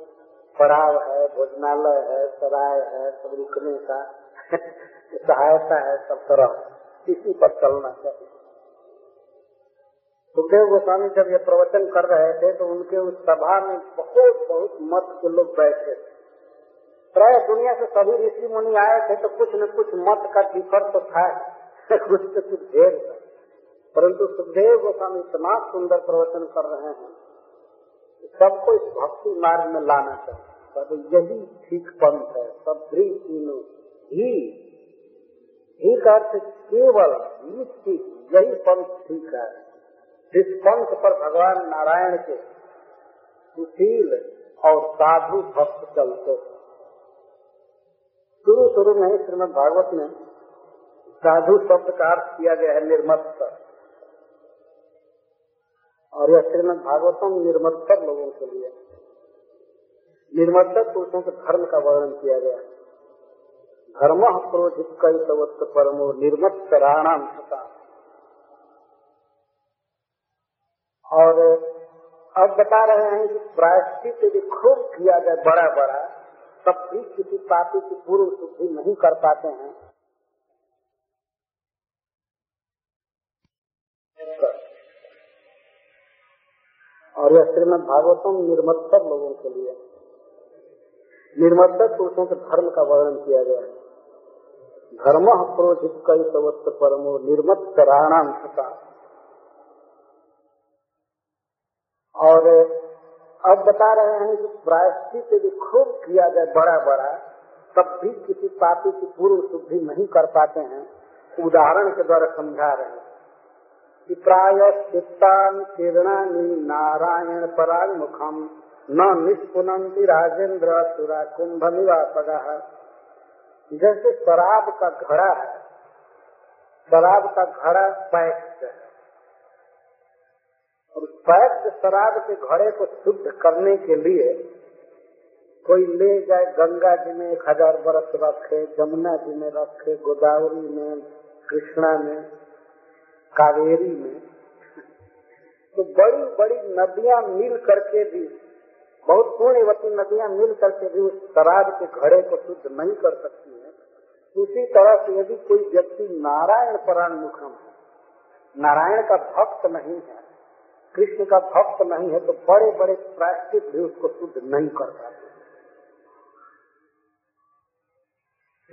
[SPEAKER 1] पड़ाव है, भोजनालय है, सराय है, सब रुकने का (laughs) सहायता है, सब तरह। इसी पर चलना चाहिए। सुखदेव गोस्वामी जब ये प्रवचन कर रहे थे तो उनके उस सभा में बहुत बहुत मत के लोग बैठे थे। प्राय दुनिया से सभी ऋषि मुनि आए थे तो कुछ न कुछ मत का डिफर तो था (laughs) कुछ तो कुछ ढेर था। परंतु सुखदेव गोस्वामी इतना सुंदर प्रवचन कर रहे हैं सबको इस भक्ति मार्ग में लाना चाहिए। यही ठीक पंथ है, सब तीनों। ही ही अर्थ केवल यही पंथ ठीक है। जिस पंथ पर भगवान नारायण के सुशील और साधु भक्त चलते शुरू शुरू में श्रीमद भागवत में साधु शब्द का अर्थ किया गया है निर्मत्तर और यह श्रीमद भागवतम निर्मत्तर लोगों के लिए। निर्मत्तर पुरुषों के धर्म का वर्णन किया गया है। धर्म क्रोधित कई तवत्त परमो निर्मत्तराणाम सता। और अब बता रहे हैं कि प्रायश्चित यदि खूब किया जाए बड़ा बड़ा तब भी किसी पापी की पूर्व शुद्धि नहीं कर पाते हैं। और यह श्रीमद भागवतम निर्मत्तर लोगों के लिए। निर्मत्तर पुरुषों के धर्म का वर्णन किया गया है। धर्म क्रोधित कई तवत्त परमो निर्मत्तराणाम सता और अब बता रहे हैं कि प्रायश्चित यदि खूब किया जाए बड़ा बड़ा, तब भी किसी पापी की पूर्व शुद्धि नहीं कर पाते हैं। उदाहरण के द्वारा समझा रहे हैं कि प्राय चित्तान किरणानी नारायण पराग मुखम न निष्पुनंती राजेंद्र सुरा कुंभ निवासगा। जैसे शराब का घड़ा है, शराब का घड़ा पैक्ट है। और पैक्ट शराब के घड़े को शुद्ध करने के लिए कोई ले जाए, गंगा जी में एक हज़ार बरस रखे जमुना जी में रखे, गोदावरी में, कृष्णा में, कावेरी में। तो बड़ी बड़ी नदियाँ मिल करके भी, बहुत पुण्यवती नदियाँ मिल करके भी उस शराब के घड़े को शुद्ध नहीं कर सकती है। उसी तरह से यदि कोई व्यक्ति नारायण पराण मुखम है, नारायण का भक्त नहीं है कृष्ण का भक्त नहीं है तो बड़े बड़े प्रायश्चित भी उसको शुद्ध नहीं कर पाते।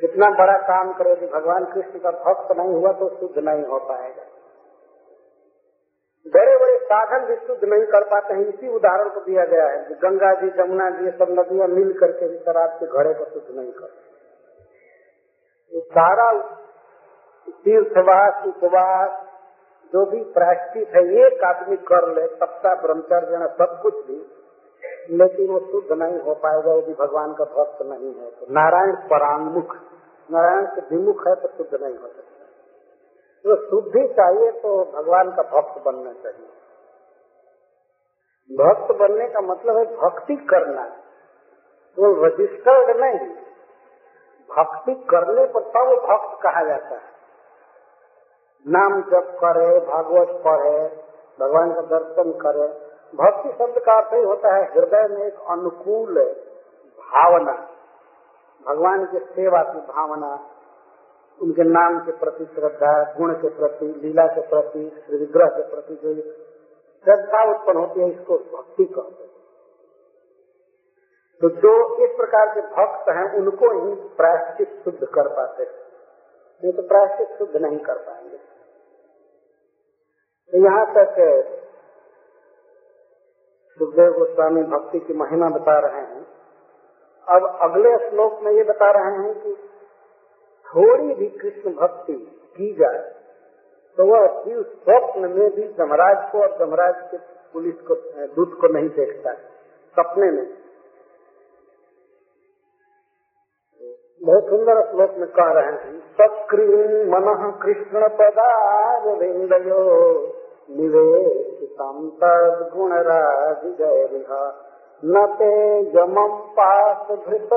[SPEAKER 1] कितना बड़ा काम करे यदि भगवान कृष्ण का भक्त नहीं हुआ तो शुद्ध नहीं हो पाएगा। बड़े बड़े साधन भी शुद्ध नहीं कर पाते हैं, इसी उदाहरण को दिया गया है। गंगा जी जमुना जी सब नदियाँ मिल करके भी शराब के घड़े को शुद्ध नहीं करते सारा तीर्थवास उपवास जो भी प्रायश्चित है, एक आदमी कर ले सप्ताह ब्रह्मचर्य सब कुछ भी। लेकिन वो शुद्ध नहीं हो पाएगा यदि भगवान का भक्त नहीं है। तो नारायण परांगमुख नारायण से विमुख है तो शुद्ध नहीं हो सकता। तो शुद्धि चाहिए तो भगवान का भक्त बनना चाहिए। भक्त बनने का मतलब है भक्ति करना। वो रजिस्टर्ड नहीं। भक्ति करने पर तब भक्त कहा जाता है। नाम जप करे, भागवत पढ़े, भगवान का दर्शन करे। भक्ति शब्द का अर्थ ही होता है हृदय में एक अनुकूल भावना। भगवान की सेवा की भावना, उनके नाम के प्रति श्रद्धा, गुण के प्रति, लीला के प्रति, विग्रह के प्रति जो श्रद्धा उत्पन्न होती है, इसको भक्ति कहते हैं। तो जो इस प्रकार के भक्त हैं, उनको ही प्रायश्चित शुद्ध कर पाते हैं। नहीं तो प्रायश्चित शुद्ध नहीं कर पाएँगे। यहाँ तक सुखदेव गोस्वामी भक्ति की महिमा बता रहे हैं। अब अगले श्लोक में ये बता रहे हैं कि थोड़ी भी कृष्ण भक्ति की जाए तो वह शिव स्वप्न में भी जमराज को और जमराज के पुलिस को दूत को नहीं देखता सपने में। बहुत सुंदर श्लोक में कह रहे हैं सक्रीम मन कृष्ण जय न ते पास भृत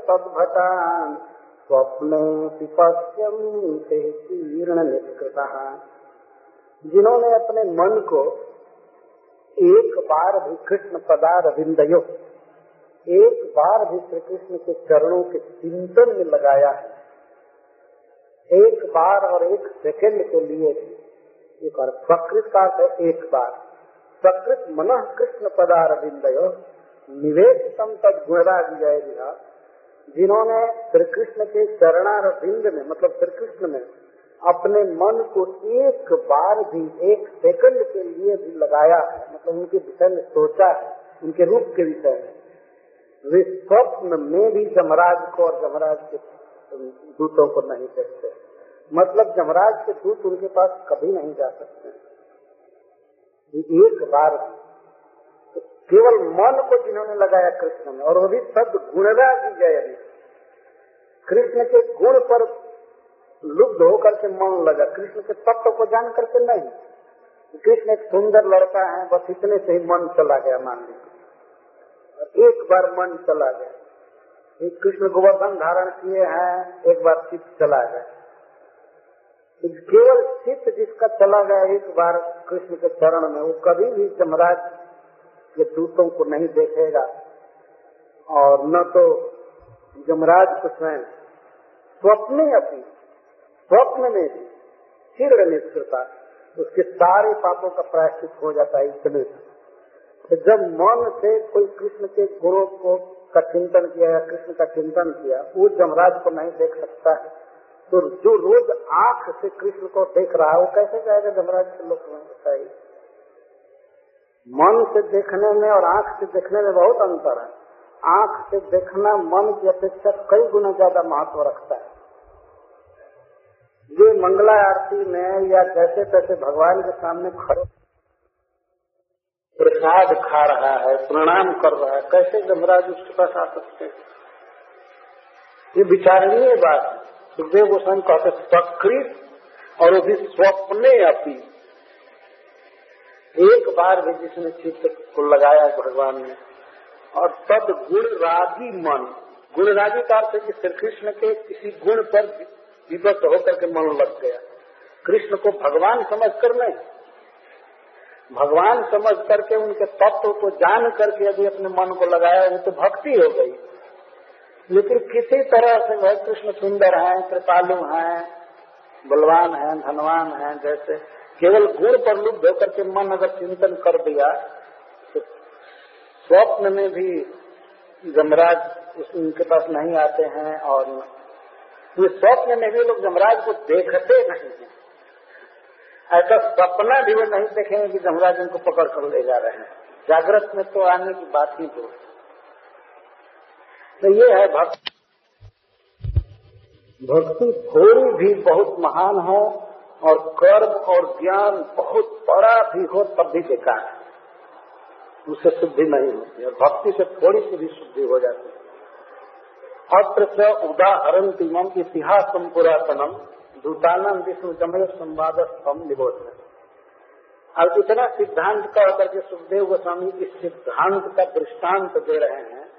[SPEAKER 1] तद्भटान। तीर्ण निष्कृता जिन्होंने अपने मन को एक बार भी कृष्ण पदार विंदयो एक बार भी श्री कृष्ण के चरणों के चिंतन में लगाया है, एक बार और एक सेकंड के लिए भी एक बार प्रकृत का है एक बार प्रकृत मन कृष्ण पदार विंदयो निवेशितम तद गुणराज जय जिन्होंने श्री कृष्ण के चरणार बिंद में मतलब श्री कृष्ण में, अपने मन को एक बार भी, एक सेकंड के लिए भी लगाया है मतलब उनके विषय में सोचा है, उनके रूप के विषय में। वे स्वप्न में भी जमराज को और जमराज के दूतों को नहीं देखते। मतलब जमराज के दूत उनके पास कभी नहीं जा सकते।
[SPEAKER 2] एक बार केवल मन को जिन्होंने लगाया कृष्ण में, और वो भी सब गुणराज जय अभी। कृष्ण के गुण पर लुब्ध होकर के मन लगा। कृष्ण के तत्व को जान करके नहीं। कृष्ण एक सुंदर लड़का है, बस इतने से ही मन चला गया, मान लीजिए। एक बार मन चला गया। कृष्ण गोवर्धन धारण किए हैं, एक बार चित्त चला गया। केवल चित्त जिसका चला गया एक बार कृष्ण के चरण में, वो कभी भी जमराज के दूतों को नहीं देखेगा। और न तो जमराज को स्वयं स्वप्न अपनी, स्वप्न में भी शीघ्र निष्कृता उसके सारे पापों का प्रायश्चित हो जाता है इतने तो जब मन से कोई कृष्ण के गुरु को का चिंतन किया या कृष्ण का चिंतन किया, वो जमराज को नहीं देख सकता है। तो जो रोज आँख से कृष्ण को देख रहा है, वो कैसे जाएगा जमराज के लोग में, बताइए। मन से देखने में और आँख से देखने में बहुत अंतर है। आँख से देखना मन की अपेक्षा कई गुना ज़्यादा महत्व रखता है। ये मंगला आरती में या जैसे तैसे भगवान के सामने खड़े प्रसाद खा रहा है, प्रणाम कर रहा है, कैसे जमराज उसके पास आ सकते ये विचारणीय बात है। सुखदेव गोस्वामी कहते सकृत और वो भी स्वप्ने अपी एक बार भी जिसने चित्त को लगाया भगवान ने, और तद गुण रागी मन। गुण रागी का अर्थ कि श्री कृष्ण के किसी गुण पर विवत होकर के मन लग गया। कृष्ण को भगवान समझ कर नहीं। भगवान समझ करके उनके तत्व को जान करके यदि अपने मन को लगाया, वो तो भक्ति हो गई। लेकिन किसी तरह से वह कृष्ण सुंदर हैं, कृपालु हैं, बलवान हैं, धनवान हैं, जैसे केवल गुण पर लुप्त होकर के मन अगर चिंतन कर दिया तो स्वप्न में भी जमराज उनके पास नहीं आते हैं और ये स्वप्न में भी लोग जमराज को देखते नहीं हैं। ऐसा सपना भी वो नहीं देखेंगे कि जमराज उनको पकड़ कर ले जा रहे हैं। जागृत में तो आने की बात ही दूर तो ये है भक्ति। भक्ति थोड़ी भी बहुत महान हो और कर्म और ज्ञान बहुत बड़ा भी हो, तब भी बेकार है। उससे शुद्धि नहीं होती और भक्ति से थोड़ी सी भी शुद्धि हो जाती है। अत्र से उदाहरण तीमम इतिहास पुरातनम दूतानम विष्णु जमय संवाद स्तम निबोध अब इतना सिद्धांत का कह करके सुखदेव गोस्वामी इस सिद्धांत का दृष्टांत दे रहे हैं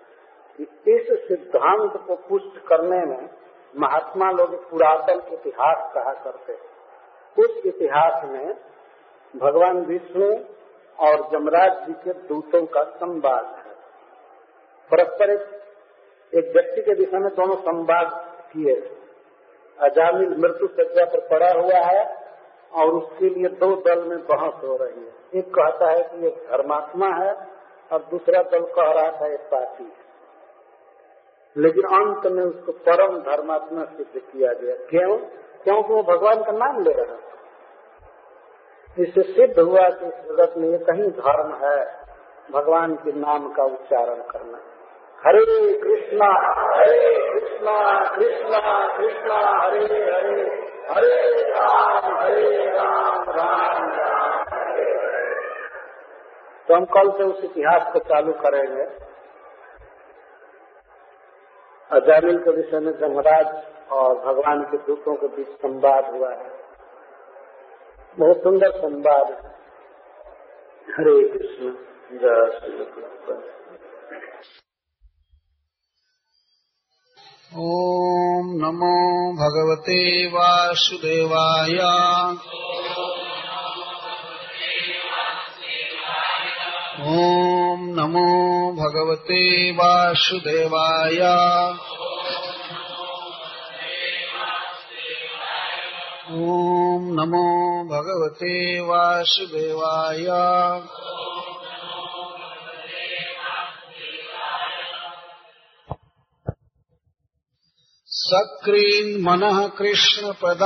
[SPEAKER 2] कि इस सिद्धांत को पुष्ट करने में महात्मा लोग पुरातन इतिहास कहा करते हैं। उस इतिहास में भगवान विष्णु और जमराज जी के दूतों का संवाद है। परस्पर एक व्यक्ति के विषय में दोनों संवाद किए अजामिल मृत्यु सज्जा पर पड़ा हुआ है और उसके लिए दो दल में बहस हो रही है। एक कहता है कि एक धर्मात्मा है और दूसरा दल कह रहा था एक पापी है। लेकिन अंत में उसको परम धर्मात्मा सिद्ध किया गया। क्यों? क्योंकि वो भगवान का नाम ले रहा था। इससे सिद्ध हुआ कि इस जगत में ये कहीं धर्म है, भगवान के नाम का उच्चारण करना। हरे कृष्णा हरे कृष्णा कृष्णा कृष्णा, हरे हरे हरे राम हरे राम राम राम तो हम कल से उस इतिहास को चालू करेंगे। अजामिल के विषय में जमराज और भगवान के दूतों के बीच संवाद हुआ है। बहुत सुंदर संवाद हरे कृष्ण, जय श्री
[SPEAKER 1] ॐ नमो भगवते वासुदेवाय। ॐ नमो भगवते वासुदेवाय। ॐ नमो भगवते वासुदेवाय। सक्रीन्मनः कृष्णपदारविन्दयोः।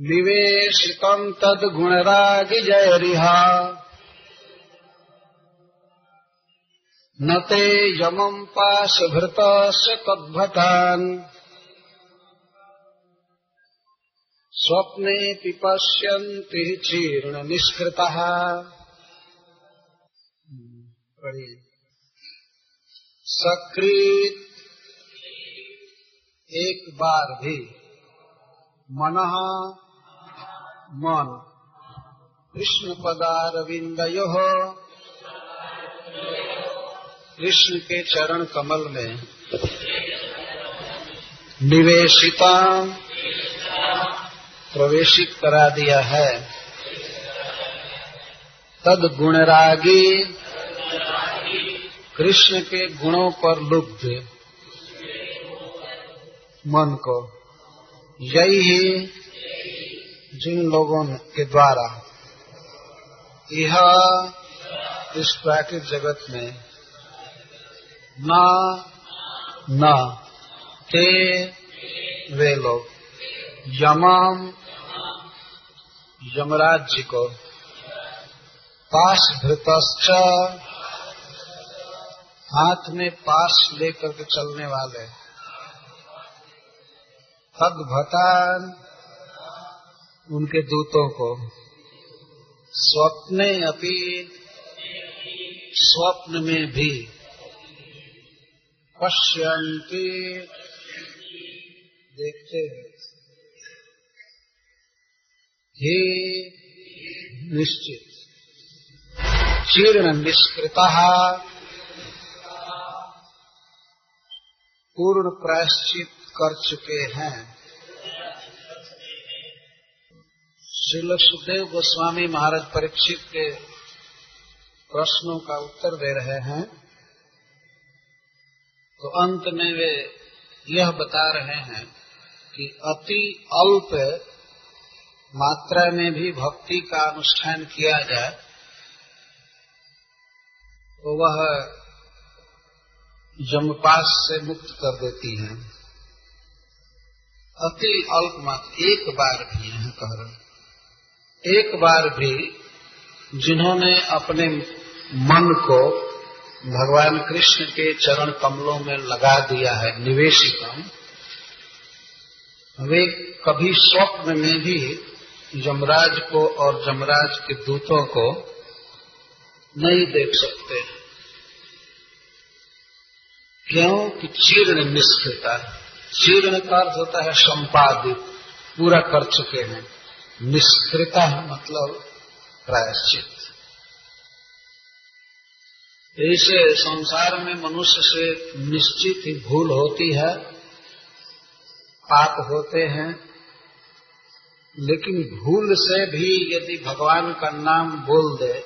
[SPEAKER 1] निवेशितम् तद्गुणरागिजयरिहा। न ते यमम् पाशभृतस्य तद्भतान् स्वप्ने पिपश्यन्ति चीर्ण निष्कृतः पढ़िए सकृत एक बार भी। मन मन। कृष्ण पदारविंदयो कृष्ण के चरण कमल में। निवेशिता। प्रवेशित करा दिया है। तद गुणरागी कृष्ण के गुणों पर लुब्ध। मन को। यही ही जिन लोगों के द्वारा यह इस प्राकृत जगत में न न ते वे लोग यमम, यमराज जी को पास भृतश्च हाथ में पास लेकर के चलने वाले भगभतान उनके दूतों को। स्वप्ने अपी, स्वप्न में भी। पश्यंती देखते हैं। हे निश्चित। चीर्ण निष्कृता पूर्ण प्रायश्चित कर चुके हैं। श्रील सुखदेव गोस्वामी महाराज परीक्षित के प्रश्नों का उत्तर दे रहे हैं। तो अंत में वे यह बता रहे हैं कि अति अल्प मात्रा में भी भक्ति का अनुष्ठान किया जाए तो वह जमपास से मुक्त कर देती है। अति अल्प मात्र एक बार भी यह कह रहे एक बार भी जिन्होंने अपने मन को भगवान कृष्ण के चरण कमलों में लगा दिया है, निवेशितम, वे कभी स्वप्न में भी जमराज को और जमराज के दूतों को नहीं देख सकते। क्यों? कि चीर्ण निष्कृता चीर्ण का अर्थ होता है संपादित। पूरा कर चुके हैं। निष्कृता मतलब प्रायश्चित। ऐसे संसार में मनुष्य से निश्चित ही भूल होती है। पाप होते हैं। लेकिन भूल से भी यदि भगवान का नाम बोल दे,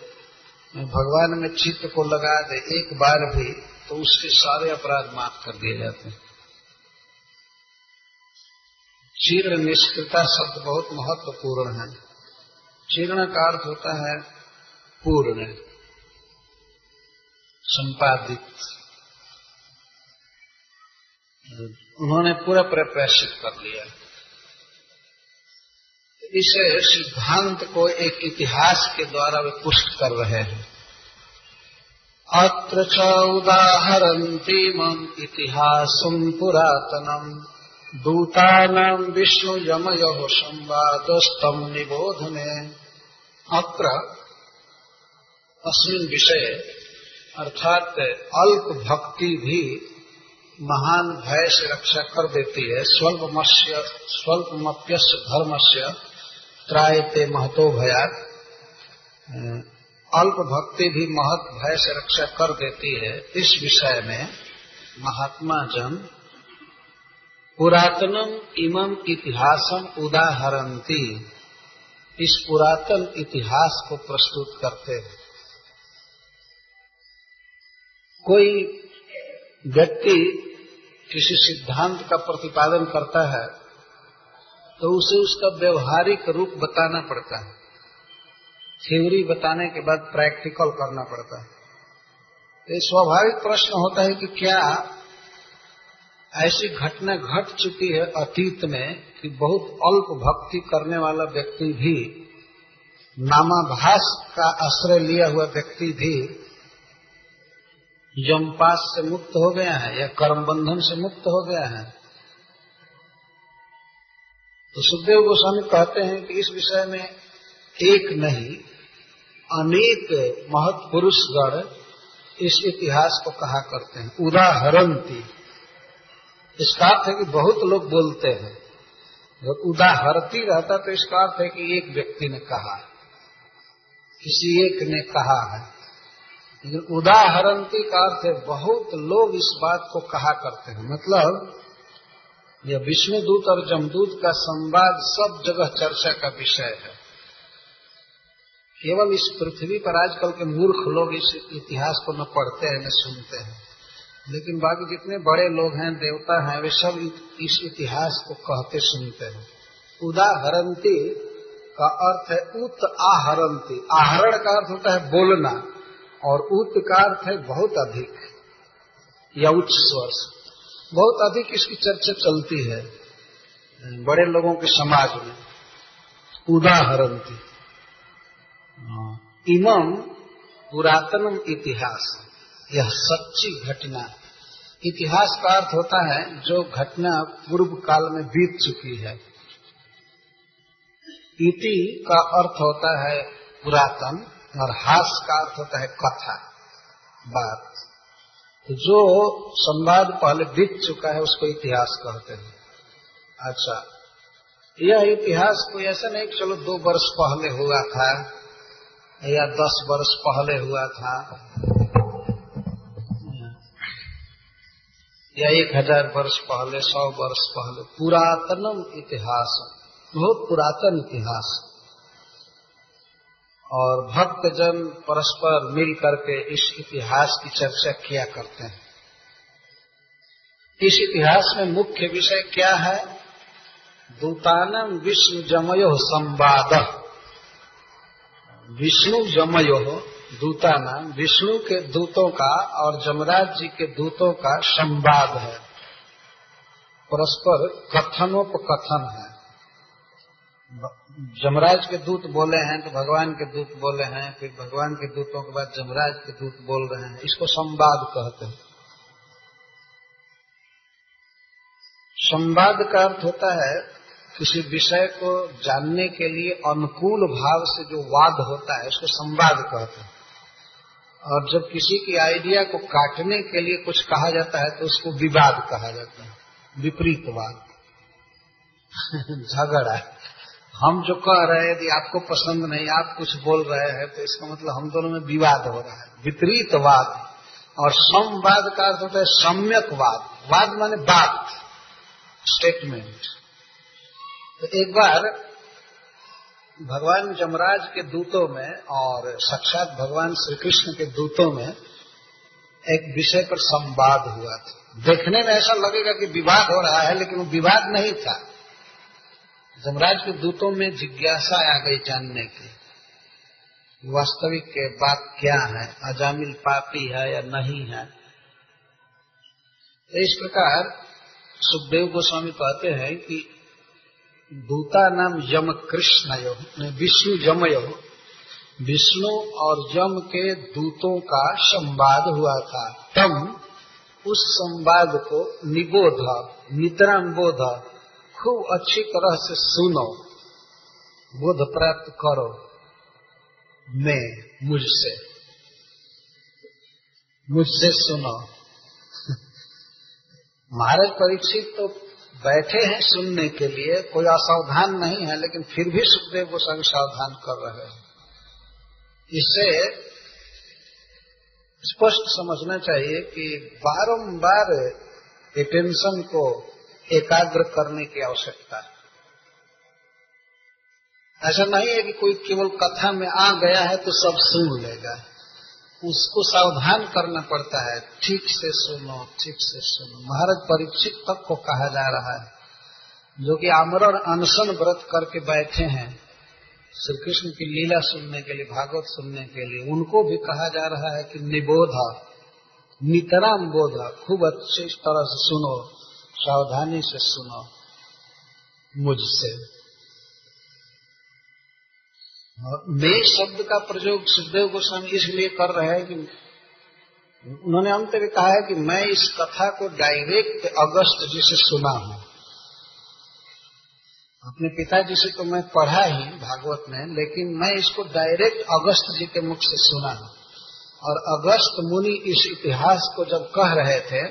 [SPEAKER 1] भगवान में चित्त को लगा दे एक बार भी तो उसके सारे अपराध माफ़ कर दिए जाते हैं। चीर्ण निष्कृता शब्द बहुत महत्वपूर्ण है। चीर्ण का अर्थ होता है पूर्ण, संपादित। उन्होंने पूरा प्रप्रेषित कर लिया। इसे सिद्धांत को एक इतिहास के द्वारा वे पुष्ट कर रहे हैं। अत्र च उदाहरन्तीमम् इतिहासम् पुरातनम्। दूतानाम् विष्णुयमयोः संवादस्तम् निबोधने। अत्र अस्मिन् विषये, अर्थात अल्प भक्ति भी महान भय से रक्षा कर देती है। स्वल्पमस्य, स्वल्पमप्यस्य धर्मस्य त्रायते महतो भयात। अल्प भक्ति भी महत भय से रक्षा कर देती है। इस विषय में महात्मा जन पुरातनम इमम इतिहासम उदाहरणती इस पुरातन इतिहास को प्रस्तुत करते हैं। कोई व्यक्ति किसी सिद्धांत का प्रतिपादन करता है तो उसे उसका व्यवहारिक रूप बताना पड़ता है। थ्योरी बताने के बाद प्रैक्टिकल करना पड़ता है। ये स्वाभाविक प्रश्न होता है कि क्या ऐसी घटना घट चुकी है अतीत में कि बहुत अल्प भक्ति करने वाला व्यक्ति भी, नामाभास का आश्रय लिया हुआ व्यक्ति भी यमपास से मुक्त हो गया है या कर्म बंधन से मुक्त हो गया है। तो सुखदेव गोस्वामी कहते हैं कि इस विषय में एक नहीं, अनेक महत पुरुषगण इस इतिहास को कहा करते हैं। उदाहरणती इसका अर्थ है कि बहुत लोग बोलते हैं। जब उदाहरती रहता तो इसका अर्थ है कि एक व्यक्ति ने कहा, किसी एक ने कहा है। लेकिन उदाहरणती का अर्थ है, बहुत लोग इस बात को कहा करते हैं। मतलब यह विष्णुदूत और जमदूत का संवाद सब जगह चर्चा का विषय है। केवल इस पृथ्वी पर आजकल के मूर्ख लोग इस इतिहास को न पढ़ते हैं, न सुनते हैं। लेकिन बाकी जितने बड़े लोग हैं, देवता हैं, वे सब इस इतिहास को कहते सुनते हैं। उदाहरणती का अर्थ है उत आहरणती आहरण का अर्थ होता है बोलना, और उत का अर्थ है बहुत अधिक, या उच्च स्वर बहुत अधिक इसकी चर्चा चलती है बड़े लोगों के समाज में। उदाहरणती इमम पुरातनम इतिहास यह सच्ची घटना। इतिहास का अर्थ होता है, जो घटना पूर्व काल में बीत चुकी है। इति का अर्थ होता है पुरातन और हास का अर्थ होता है कथा, बात। तो जो संवाद पहले बीत चुका है, उसको इतिहास कहते हैं। अच्छा यह इतिहास कोई ऐसा नहीं चलो दो वर्ष पहले हुआ था या दस वर्ष पहले हुआ था। या एक हज़ार वर्ष पहले, सौ वर्ष पहले, पुरातनम इतिहास, बहुत पुरातन इतिहास। और भक्तजन परस्पर मिल करके इस इतिहास की चर्चा किया करते हैं। इस इतिहास में मुख्य विषय क्या है? दूतानम विष्णु जमयो संवाद। विष्णु जमयो दूता नाम विष्णु के दूतों का और जमराज जी के दूतों का संवाद है। परस्पर कथनोपकथन है। जमराज के दूत बोले हैं तो भगवान के दूत बोले हैं, फिर भगवान के दूतों के बाद जमराज के दूत बोल रहे हैं। इसको संवाद कहते हैं। संवाद का अर्थ होता है, किसी विषय को जानने के लिए अनुकूल भाव से जो वाद होता है, उसको संवाद कहते हैं। और जब किसी की आइडिया को काटने के लिए कुछ कहा जाता है तो उसको विवाद कहा जाता है विपरीतवाद। (laughs) झगड़ा हम जो कह रहे हैं यदि आपको पसंद नहीं आप कुछ बोल रहे हैं तो इसका मतलब हम दोनों में विवाद हो रहा है। विपरीतवाद। और संवाद का अर्थ होता है सम्यक वाद वाद माने बात स्टेटमेंट तो एक बार भगवान जमराज के दूतों में और साक्षात भगवान श्री कृष्ण के दूतों में एक विषय पर संवाद हुआ था। देखने में ऐसा लगेगा कि विवाद हो रहा है, लेकिन वो विवाद नहीं था। जमराज के दूतों में जिज्ञासा आ गई जानने की। वास्तविक के बात क्या है? अजामिल पापी है या नहीं है? इस प्रकार सुखदेव गोस्वामी कहते हैं कि दूता नाम यम कृष्ण यो विष्णु यमयो। विष्णु और यम के दूतों का संवाद हुआ था। तम, उस संवाद को निबोध निद्राम बोध खूब अच्छी तरह से सुनो, बोध प्राप्त करो, मैं, मुझसे। मुझसे सुनो। (laughs) महाराज परीक्षित तो बैठे हैं सुनने के लिए, कोई असावधान नहीं है, लेकिन फिर भी सुखदेव गोस्वामी सावधान कर रहे हैं। इससे स्पष्ट समझना चाहिए कि बारंबार अटेंशन को एकाग्र करने की आवश्यकता है। ऐसा नहीं है कि कोई केवल कथा में आ गया है तो सब सुन लेगा। उसको सावधान करना पड़ता है। ठीक से सुनो, ठीक से सुनो। महाराज, परीक्षित तक को कहा जा रहा है। जो कि आमरण अनशन व्रत करके बैठे हैं श्री कृष्ण की लीला सुनने के लिए, भागवत सुनने के लिए, उनको भी कहा जा रहा है कि निबोधा, नितराम बोधा, खूब अच्छी तरह से सुनो, सावधानी से सुनो, मुझसे। मैं शब्द का प्रयोग सुखदेव गोस्वामी इसलिए कर रहे हैं कि उन्होंने अंत में कहा है कि मैं इस कथा को डायरेक्ट अगस्त जी से सुना हूँ। अपने पिताजी से तो मैं पढ़ा ही भागवत में लेकिन मैं इसको डायरेक्ट अगस्त जी के मुख से सुना हूँ। और अगस्त मुनि इस इतिहास को जब कह रहे थे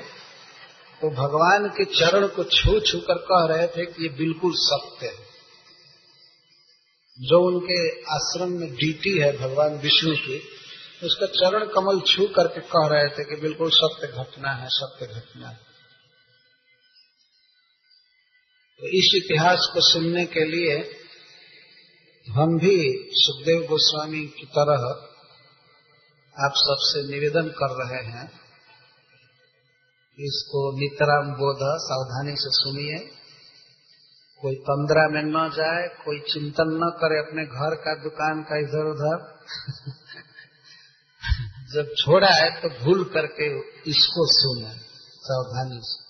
[SPEAKER 1] तो भगवान के चरण को छू छू कर कह रहे थे कि ये बिल्कुल सत्य है। जो उनके आश्रम में ड्यूटी है भगवान विष्णु की, उसका चरण कमल छू करके कह रहे थे कि बिल्कुल सत्य घटना है, सत्य घटना है। तो इस इतिहास को सुनने के लिए हम भी सुखदेव गोस्वामी की तरह आप सबसे निवेदन कर रहे हैं, इसको नितराम बोध सावधानी से सुनिए। कोई तंद्रा में न जाए, कोई चिंतन न करे अपने घर का, दुकान का, इधर उधर। (laughs) जब छोड़ा है तो भूल करके इसको सुने, सावधानी से।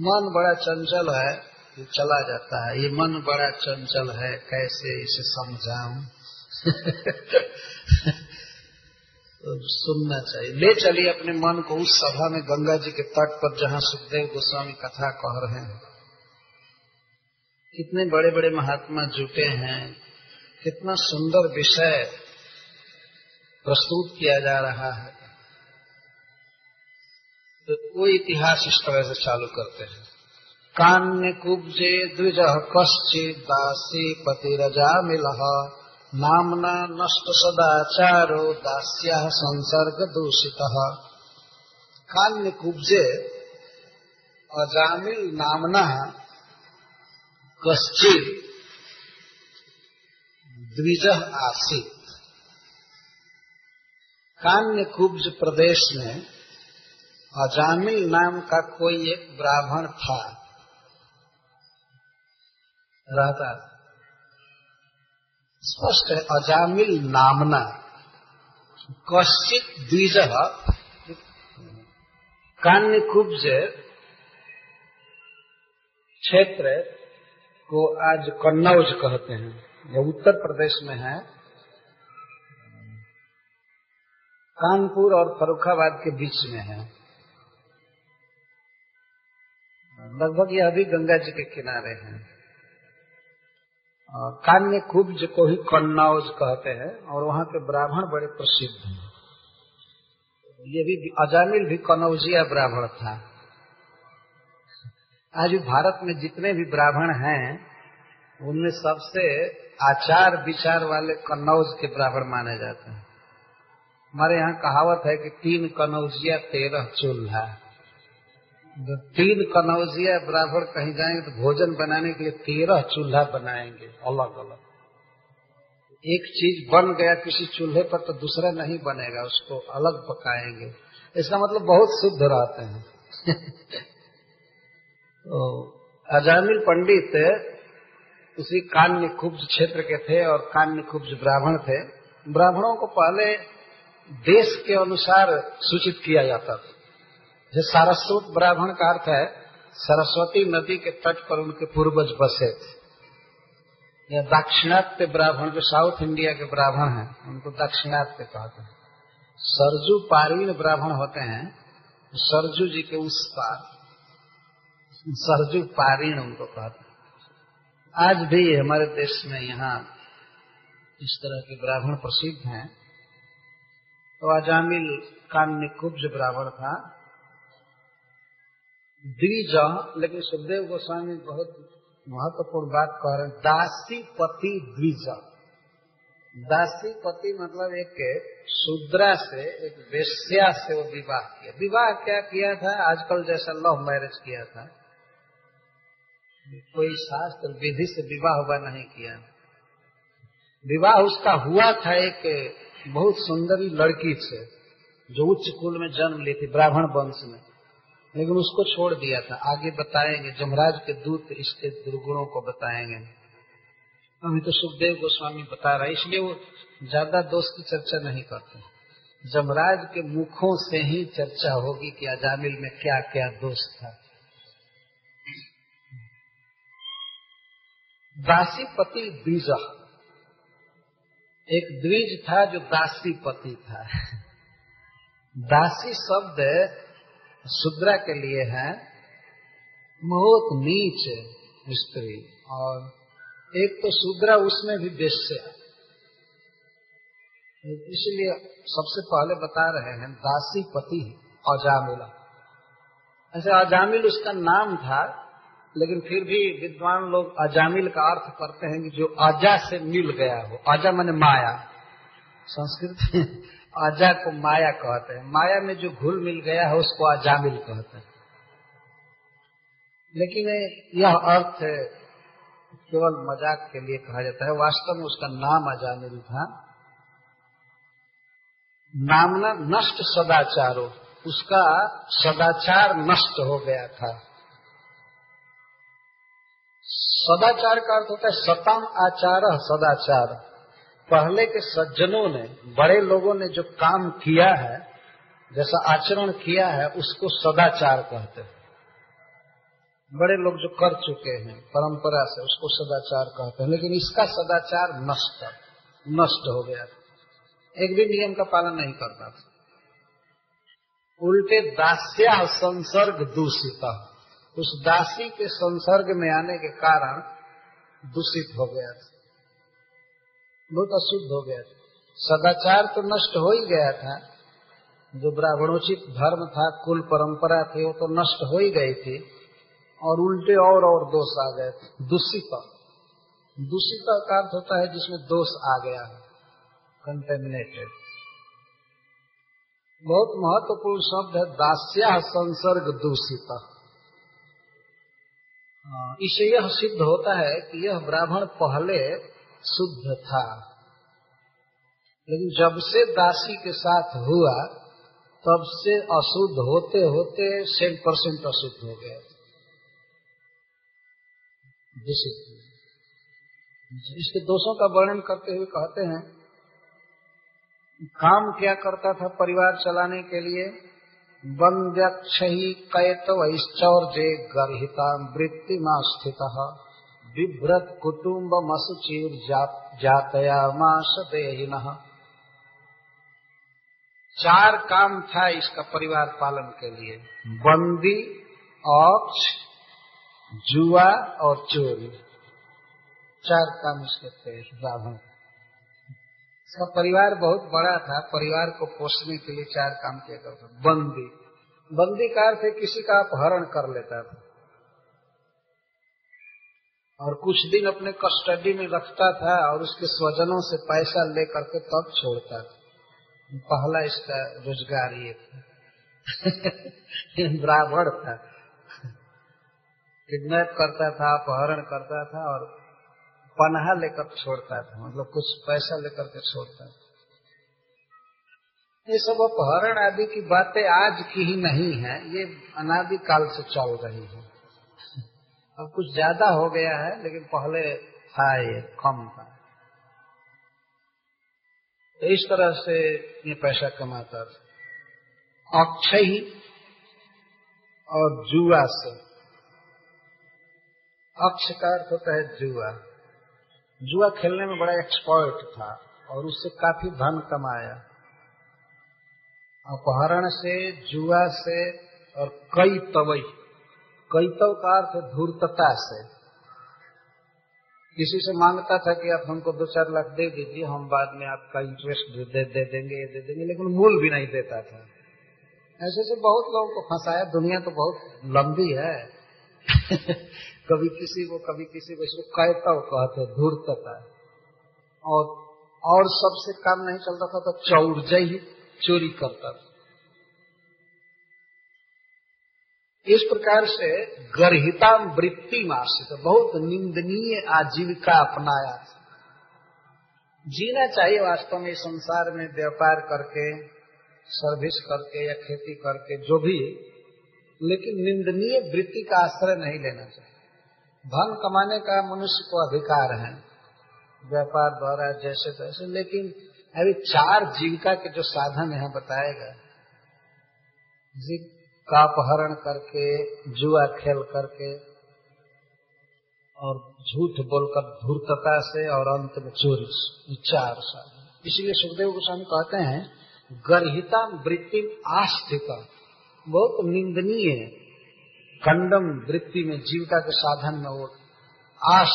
[SPEAKER 1] मन बड़ा चंचल है, ये चला जाता है। ये मन बड़ा चंचल है, कैसे इसे समझाऊं? (laughs) तो सुनना चाहिए। ले चलिए अपने मन को उस सभा में, गंगा जी के तट पर, जहाँ सुखदेव गोस्वामी कथा कह रहे हैं। कितने बड़े बड़े महात्मा जुटे हैं, कितना सुंदर विषय प्रस्तुत किया जा रहा है। तो वो इतिहास इस तरह से चालू करते हैं। कान्य कुब्जे द्विज कश्चित दासी पतिरजा मिल, नामना नष्ट सदाचारो दास्या संसर्ग दूषित। कान्य कुब्जे अजामिल नामना कश्चित द्विज आसित। कान्य कुब्ज प्रदेश में अजामिल नाम का कोई एक ब्राह्मण था। रहता स्पष्ट है, अजामिल नामना। कश्चित द्विज कान्य कुब्ज क्षेत्र को आज कन्नौज कहते हैं। यह उत्तर प्रदेश में है। कानपुर और फरुखाबाद के बीच में है। लगभग यह अभी गंगा जी के किनारे हैं। कान्य कुब्ज को ही कन्नौज कहते हैं और वहाँ के ब्राह्मण बड़े प्रसिद्ध हैं। ये भी अजामिल भी कनौजिया ब्राह्मण था। आज भारत में जितने भी ब्राह्मण हैं, उनमें सबसे आचार विचार वाले कन्नौज के ब्राह्मण माने जाते हैं। हमारे यहाँ कहावत है कि तीन कनौजिया तेरह चूल्हा। तीन कनौजिया बराबर कहीं जाएँगे तो भोजन बनाने के लिए तेरह चूल्हा बनाएँगे अलग अलग एक चीज़ बन गया किसी चूल्हे पर तो दूसरा नहीं बनेगा, उसको अलग पकाएँगे। इसका मतलब बहुत शुद्ध रहते हैं। (laughs) तो अजामिल पंडित उसी कान्य कुब्ज क्षेत्र के थे और कान्य कुब्ज ब्राह्मण थे। ब्राह्मणों को पहले देश के अनुसार सूचित किया जाता था। जो सारस्वत ब्राह्मण का अर्थ है, सरस्वती नदी के तट पर उनके पूर्वज बसे थे। या दाक्षिणात्य ब्राह्मण जो साउथ इंडिया के ब्राह्मण हैं, उनको दाक्षिणात्य कहते हैं। सरजू पारीण ब्राह्मण होते हैं, सरजू जी के उस पार। सरजू पारीण उनको कहते आज भी हमारे देश में यहाँ इस तरह के ब्राह्मण प्रसिद्ध हैं। तो अजामिल कान्य कुब्ज ब्राह्मण था। द्विज, लेकिन सुखदेव गोस्वामी बहुत महत्वपूर्ण बात कह रहे हैं, दासी पति द्विज। दासी पति मतलब एक शूद्रा से, एक वेश्या से वो विवाह किया। विवाह क्या किया था? आजकल जैसा लव मैरिज किया था। कोई शास्त्र विधि से विवाह हुआ नहीं किया। विवाह उसका हुआ था एक बहुत सुंदरी लड़की से, जो उच्च कुल में जन्म ली थी ब्राह्मण वंश में। लेकिन उसको छोड़ दिया था। आगे बताएँगे, जमराज के दूत इसके दुर्गुणों को बताएँगे। अभी तो सुखदेव गोस्वामी बता रहा है, इसलिए वो ज़्यादा दोष की चर्चा नहीं करते। जमराज के मुखों से ही चर्चा होगी कि अजामिल में क्या क्या दोष था। दासी पति द्विज। एक द्विज था जो दासी पति था। दासी शब्द शुद्रा के लिए है। बहुत नीच स्त्री और एक तो शूद्रा उसमें भी बेश्य इसलिए सबसे पहले बता रहे हैं दासी पति अजामिला। ऐसे अजामिल उसका नाम था। लेकिन फिर भी विद्वान लोग अजामिल का अर्थ करते हैं कि जो अजा से मिल गया हो। अजा मैंने माया। संस्कृत अजा (laughs) को माया कहते हैं। माया में जो घुल मिल गया है, उसको अजामिल कहते हैं। लेकिन यह अर्थ केवल मज़ाक के लिए कहा जाता है। वास्तव में उसका नाम अजामिल था। नामना नष्ट सदाचारो। उसका सदाचार नष्ट हो गया था। सदाचार का अर्थ होता है सतम आचार, सदाचार। पहले के सज्जनों ने, बड़े लोगों ने जो काम किया है, जैसा आचरण किया है, उसको सदाचार कहते हैं। बड़े लोग जो कर चुके हैं, परंपरा से उसको सदाचार कहते हैं, लेकिन इसका सदाचार नष्ट नष्ट हो गया एक भी नियम का पालन नहीं करता था। उल्टे दास्या संसर्ग दूषित। उस दासी के संसर्ग में आने के कारण दूषित हो गया था। बहुत अशुद्ध हो गया था। सदाचार तो नष्ट हो ही गया था। जो ब्राह्मणोचित धर्म था, कुल परंपरा थी, वो तो नष्ट हो ही गई थी और उल्टे और और दोष आ गए थे। दूषित। दूषित का अर्थ होता है जिसमें दोष आ गया है। कंटेमिनेटेड बहुत महत्वपूर्ण शब्द है, दास्या संसर्ग दूषित। इससे यह सिद्ध होता है कि यह ब्राह्मण पहले शुद्ध था। लेकिन जब से दासी के साथ हुआ, तब से अशुद्ध होते होते सेवन परसेंट अशुद्ध हो गया। इसके दोषों का वर्णन करते हुए कहते हैं, काम क्या करता था परिवार चलाने के लिए? वंद्यक्ष कैतवैश्चौर्जे गर्ता वृत्ति स्थित बिभ्रत जातया मास देहिन। चार काम था इसका परिवार पालन के लिए। बंदी, औक्ष, जुआ और चोरी। चार काम इसके थे ब्राह्मण इसका परिवार बहुत बड़ा था, परिवार को पोषने के लिए चार काम किया करता था। बंदी। बंदी कार से किसी का अपहरण कर लेता था। और कुछ दिन अपने कस्टडी में रखता था और उसके स्वजनों से पैसा लेकर के तब छोड़ता था। पहला इसका रोज़गार ये था। (laughs) ब्राह्मण था। किडनैप करता था, अपहरण करता था और पनाहा लेकर छोड़ता था मतलब कुछ पैसा लेकर के छोड़ता था। ये सब अपहरण आदि की बातें आज की ही नहीं है, ये अनादि काल से चल रही है। अब कुछ ज़्यादा हो गया है, लेकिन पहले था ये, कम था। तो इस तरह से ये पैसा कमाता था। अक्षय और जुआ से। अक्ष का अर्थ होता है जुआ। जुआ खेलने में बड़ा एक्सपर्ट था और उससे काफ़ी धन कमाया। अपहरण से जुआ से और कई तवई कई तव का अर्थ धूर्तता से। किसी से माँगता था कि आप हमको दो चार लाख दे दीजिए हम बाद में आपका इंटरेस्ट दे, दे देंगे ये दे देंगे लेकिन मूल भी नहीं देता था। ऐसे से बहुत लोगों को फंसाया। दुनिया तो बहुत लंबी है। (laughs) कभी किसी को, कभी किसी को इसको कहता कहते धूर्तता। और और सबसे काम नहीं चलता था तो चौरजय ही चोरी करता था। इस प्रकार से गर्हिता वृत्ति मासित बहुत निंदनीय आजीविका अपनाया। जीना चाहिए वास्तव में संसार में, व्यापार करके, सर्विस करके या खेती करके, जो भी लेकिन निंदनीय वृत्ति का आश्रय नहीं लेना चाहिए। धन कमाने का मनुष्य को अधिकार है। व्यापार द्वारा जैसे तैसे, लेकिन अभी चार जीविका के जो साधन यहाँ बताए गए का अपहरण करके, जुआ खेल करके, और झूठ बोलकर धूर्तता से, और अंत में चोरी चार साधन। इसलिए सुखदेव गोस्वामी कहते हैं, गर्हिता वृत्ति आस्थित। बहुत निंदनीय है। कंडम वृत्ति में जीविका के साधन में वो आश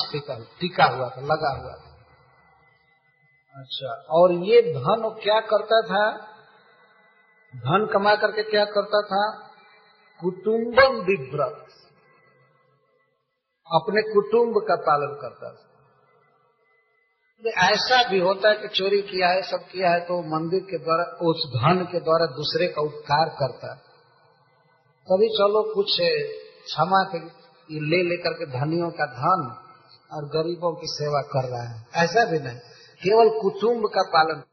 [SPEAKER 1] टिका हुआ था, लगा हुआ था। अच्छा और ये धन क्या करता था? धन कमा करके क्या करता था? कुटुम्बम विव्रत। अपने कुटुंब का पालन करता था। ऐसा भी होता है कि चोरी किया है, सब किया है तो मंदिर के द्वारा, उस धन के द्वारा दूसरे का उपकार करता है। तभी चलो कुछ क्षमा के ले लेकर के धनियों का धन और गरीबों की सेवा कर रहा है। ऐसा भी नहीं। केवल कुटुम्ब का पालन